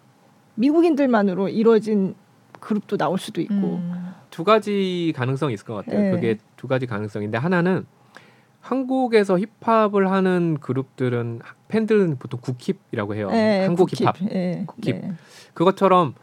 미국인들만으로 이루어진 그룹도 나올 수도 있고 음. 두 가지 가능성이 있을 것 같아요. 네. 그게 두 가지 가능성인데 하나는 한국에서 힙합을 하는 그룹들은 팬들은 보통 국힙이라고 해요. 네, 한국 국힙. 힙합. 네, 국힙. 네. 그것처럼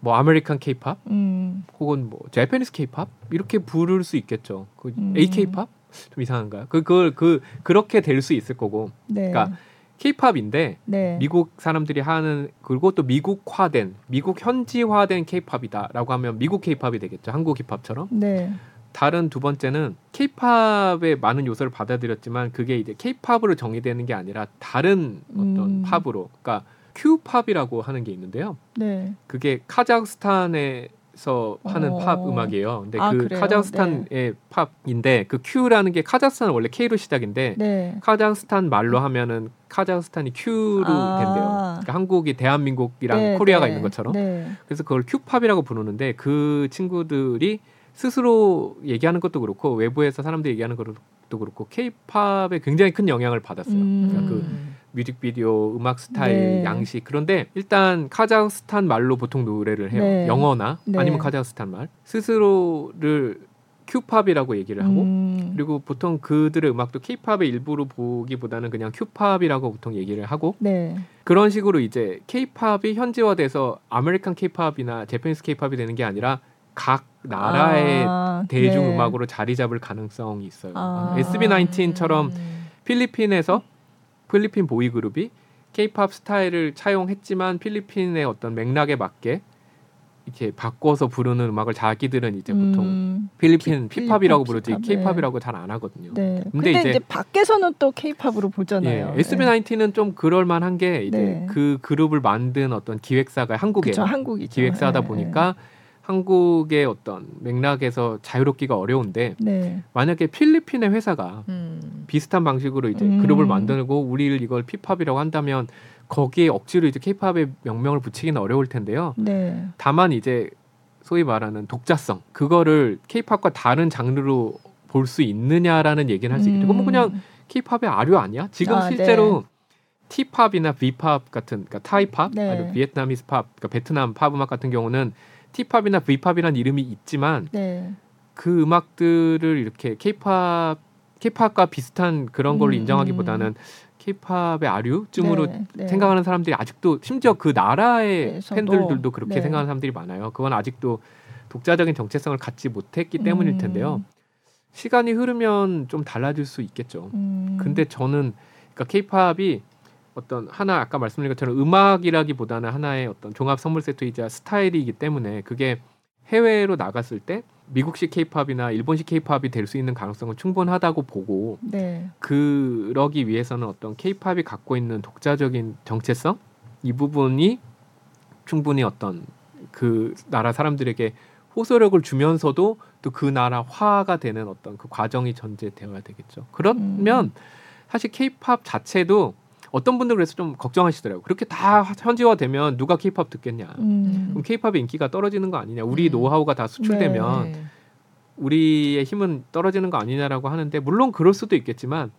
뭐 American 케이팝 음. 혹은 뭐 Japanese 케이팝 이렇게 부를 수 있겠죠. 그 음. AK팝 좀 이상한가요? 그 그걸 그 그렇게 될 수 있을 거고. 네. 그러니까 케이팝인데 네. 미국 사람들이 하는 그리고 또 미국화된 미국 현지화된 케이팝이다라고 하면 미국 케이팝이 되겠죠. 한국 힙합처럼. 네. 다른 두 번째는 케이팝의 많은 요소를 받아들였지만 그게 이제 케이팝으로 정의되는 게 아니라 다른 어떤 음. 팝으로 그러니까 Q-pop이라고 하는 게 있는데요. 네. 그게 카자흐스탄에 서 하는 어. 팝 음악이에요. 근데 아, 그 그래요? 카자흐스탄의 네. 팝인데 그 Q라는 게 카자흐스탄은 원래 K로 시작인데 네. 카자흐스탄 말로 하면은 카자흐스탄이 Q로 아. 된대요. 그러니까 한국이 대한민국이랑 네, 코리아가 네. 있는 것처럼. 네. 그래서 그걸 Q-pop이라고 부르는데 그 친구들이 스스로 얘기하는 것도 그렇고 외부에서 사람들이 얘기하는 것도 그렇고 케이팝에 굉장히 큰 영향을 받았어요. 음. 그러니까 그 뮤직비디오, 음악 스타일, 네. 양식. 그런데 일단 카자흐스탄 말로 보통 노래를 해요. 네. 영어나 네. 아니면 카자흐스탄 말. 스스로를 Q-pop이라고 얘기를 하고 음. 그리고 보통 그들의 음악도 케이팝의 일부로 보기보다는 그냥 Q-pop이라고 보통 얘기를 하고 네. 그런 식으로 이제 케이팝이 현지화돼서 American 케이팝이나 Japanese 케이팝이 되는 게 아니라 각 나라의 아, 대중 네. 음악으로 자리 잡을 가능성이 있어요. 아, SB19처럼 필리핀에서 필리핀 보이 그룹이 케이팝 스타일을 차용했지만 필리핀의 어떤 맥락에 맞게 이렇게 바꿔서 부르는 음악을 자기들은 이제 보통 음, 필리핀 P-pop이라고 부르지 케이팝이라고 네. 잘안 하거든요. 네. 근데, 근데, 이제, 이제 밖에서는 또 케이팝으로 보잖아요. 예, SB19은 좀 그럴 만한 게 이제 네. 그 그룹을 만든 어떤 기획사가 한국에 한국이죠. 기획사다 네. 보니까 한국의 어떤 맥락에서 자유롭기가 어려운데 네. 만약에 필리핀의 회사가 음. 비슷한 방식으로 이제 음. 그룹을 만들고 우리를 이걸 P-pop이라고 한다면 거기에 억지로 이제 케이팝의 명명을 붙이기는 어려울 텐데요. 네. 다만 이제 소위 말하는 독자성 그거를 케이팝과 다른 장르로 볼 수 있느냐라는 얘기는 할 수 있겠죠. 음. 그럼 그냥 케이팝의 아류 아니야? 지금 아, 실제로 네. T-pop이나 V-pop 같은 그러니까 Thai pop, 네. 아니면 Vietnamese pop, 그러니까 베트남 팝 음악 같은 경우는 T-pop이나 V-pop이라는 이름이 있지만 네. 그 음악들을 이렇게 K팝 K팝과 비슷한 그런 걸로 음, 인정하기보다는 K팝의 아류쯤으로 네, 네. 생각하는 사람들이 아직도 심지어 그 나라의 팬들들도 그렇게 네. 생각하는 사람들이 많아요. 그건 아직도 독자적인 정체성을 갖지 못했기 때문일 음. 텐데요. 시간이 흐르면 좀 달라질 수 있겠죠. 음. 근데 저는 그러니까 K팝이 어떤 하나 아까 말씀드린 것처럼 음악이라기보다는 하나의 어떤 종합 선물 세트이자 스타일이기 때문에 그게 해외로 나갔을 때 미국식 케이팝이나 일본식 케이팝이 될 수 있는 가능성은 충분하다고 보고 네. 그러기 위해서는 어떤 케이팝이 갖고 있는 독자적인 정체성 이 부분이 충분히 어떤 그 나라 사람들에게 호소력을 주면서도 또 그 나라 화가 되는 어떤 그 과정이 전제되어야 되겠죠. 그러면 음. 사실 케이팝 자체도 어떤 분들 그래서 좀 걱정하시더라고요. 그렇게 다 현지화되면 누가 케이팝 듣겠냐. 음. 그럼 케이팝의 인기가 떨어지는 거 아니냐. 우리 음. 노하우가 다 수출되면 네. 우리의 힘은 떨어지는 거 아니냐라고 하는데 물론 그럴 수도 있겠지만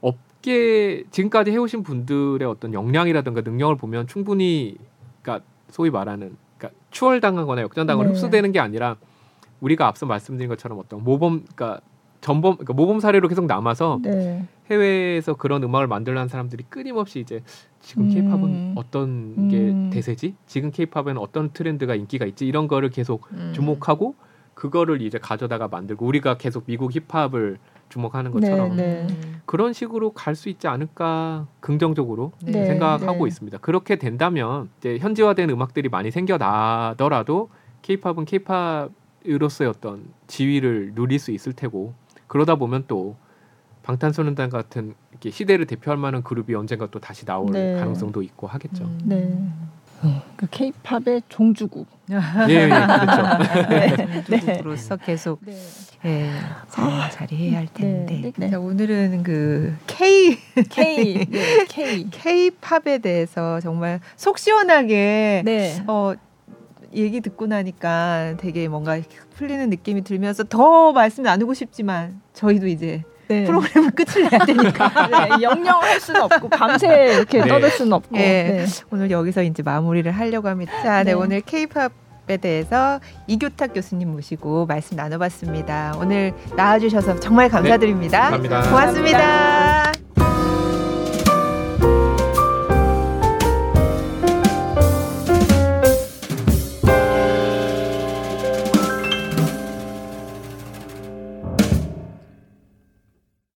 업계 지금까지 해오신 분들의 어떤 역량이라든가 능력을 보면 충분히 그러니까 소위 말하는 그러니까 추월당하거나 역전당하거나 네. 흡수되는 게 아니라 우리가 앞서 말씀드린 것처럼 어떤 모범 그러니까 전범 그러니까 모범 사례로 계속 남아서 네. 해외에서 그런 음악을 만들려는 사람들이 끊임없이 이제 지금 케이팝은 음. 어떤 게 음. 대세지? 지금 케이팝에는 어떤 트렌드가 인기가 있지? 이런 거를 계속 음. 주목하고 그거를 이제 가져다가 만들고 우리가 계속 미국 힙합을 주목하는 것처럼 네, 네. 그런 식으로 갈 수 있지 않을까 긍정적으로 네, 생각하고 네. 있습니다. 그렇게 된다면 이제 현지화된 음악들이 많이 생겨나더라도 케이팝은 케이팝으로서의 어떤 지위를 누릴 수 있을 테고 그러다 보면 또 방탄소년단 같은 이렇게 시대를 대표할 만한 그룹이 언젠가 또 다시 나올 네. 가능성도 있고 하겠죠. 음. 네. 그 케이팝의 종주국. 예, 예 그렇죠. 네, 종주국으로서 네. 계속 네. 예, 아, 자리해야 할 네, 텐데. 네, 네. 자, 오늘은 그 K K 네, K K 팝에 대해서 정말 속 시원하게 네. 어 얘기 듣고 나니까 되게 뭔가 풀리는 느낌이 들면서 더 말씀 나누고 싶지만 저희도 이제 네. 프로그램을 끝을 내야 되니까 네, 영영 할 수는 없고 밤새 이렇게 네. 떠들 수는 없고 네. 네. 오늘 여기서 이제 마무리를 하려고 합니다. 자, 네, 네. 오늘 K-팝 케이팝 에 대해서 이교탁 교수님 모시고 말씀 나눠봤습니다. 오늘 나와주셔서 정말 감사드립니다. 네, 감사합니다. 고맙습니다. 감사합니다.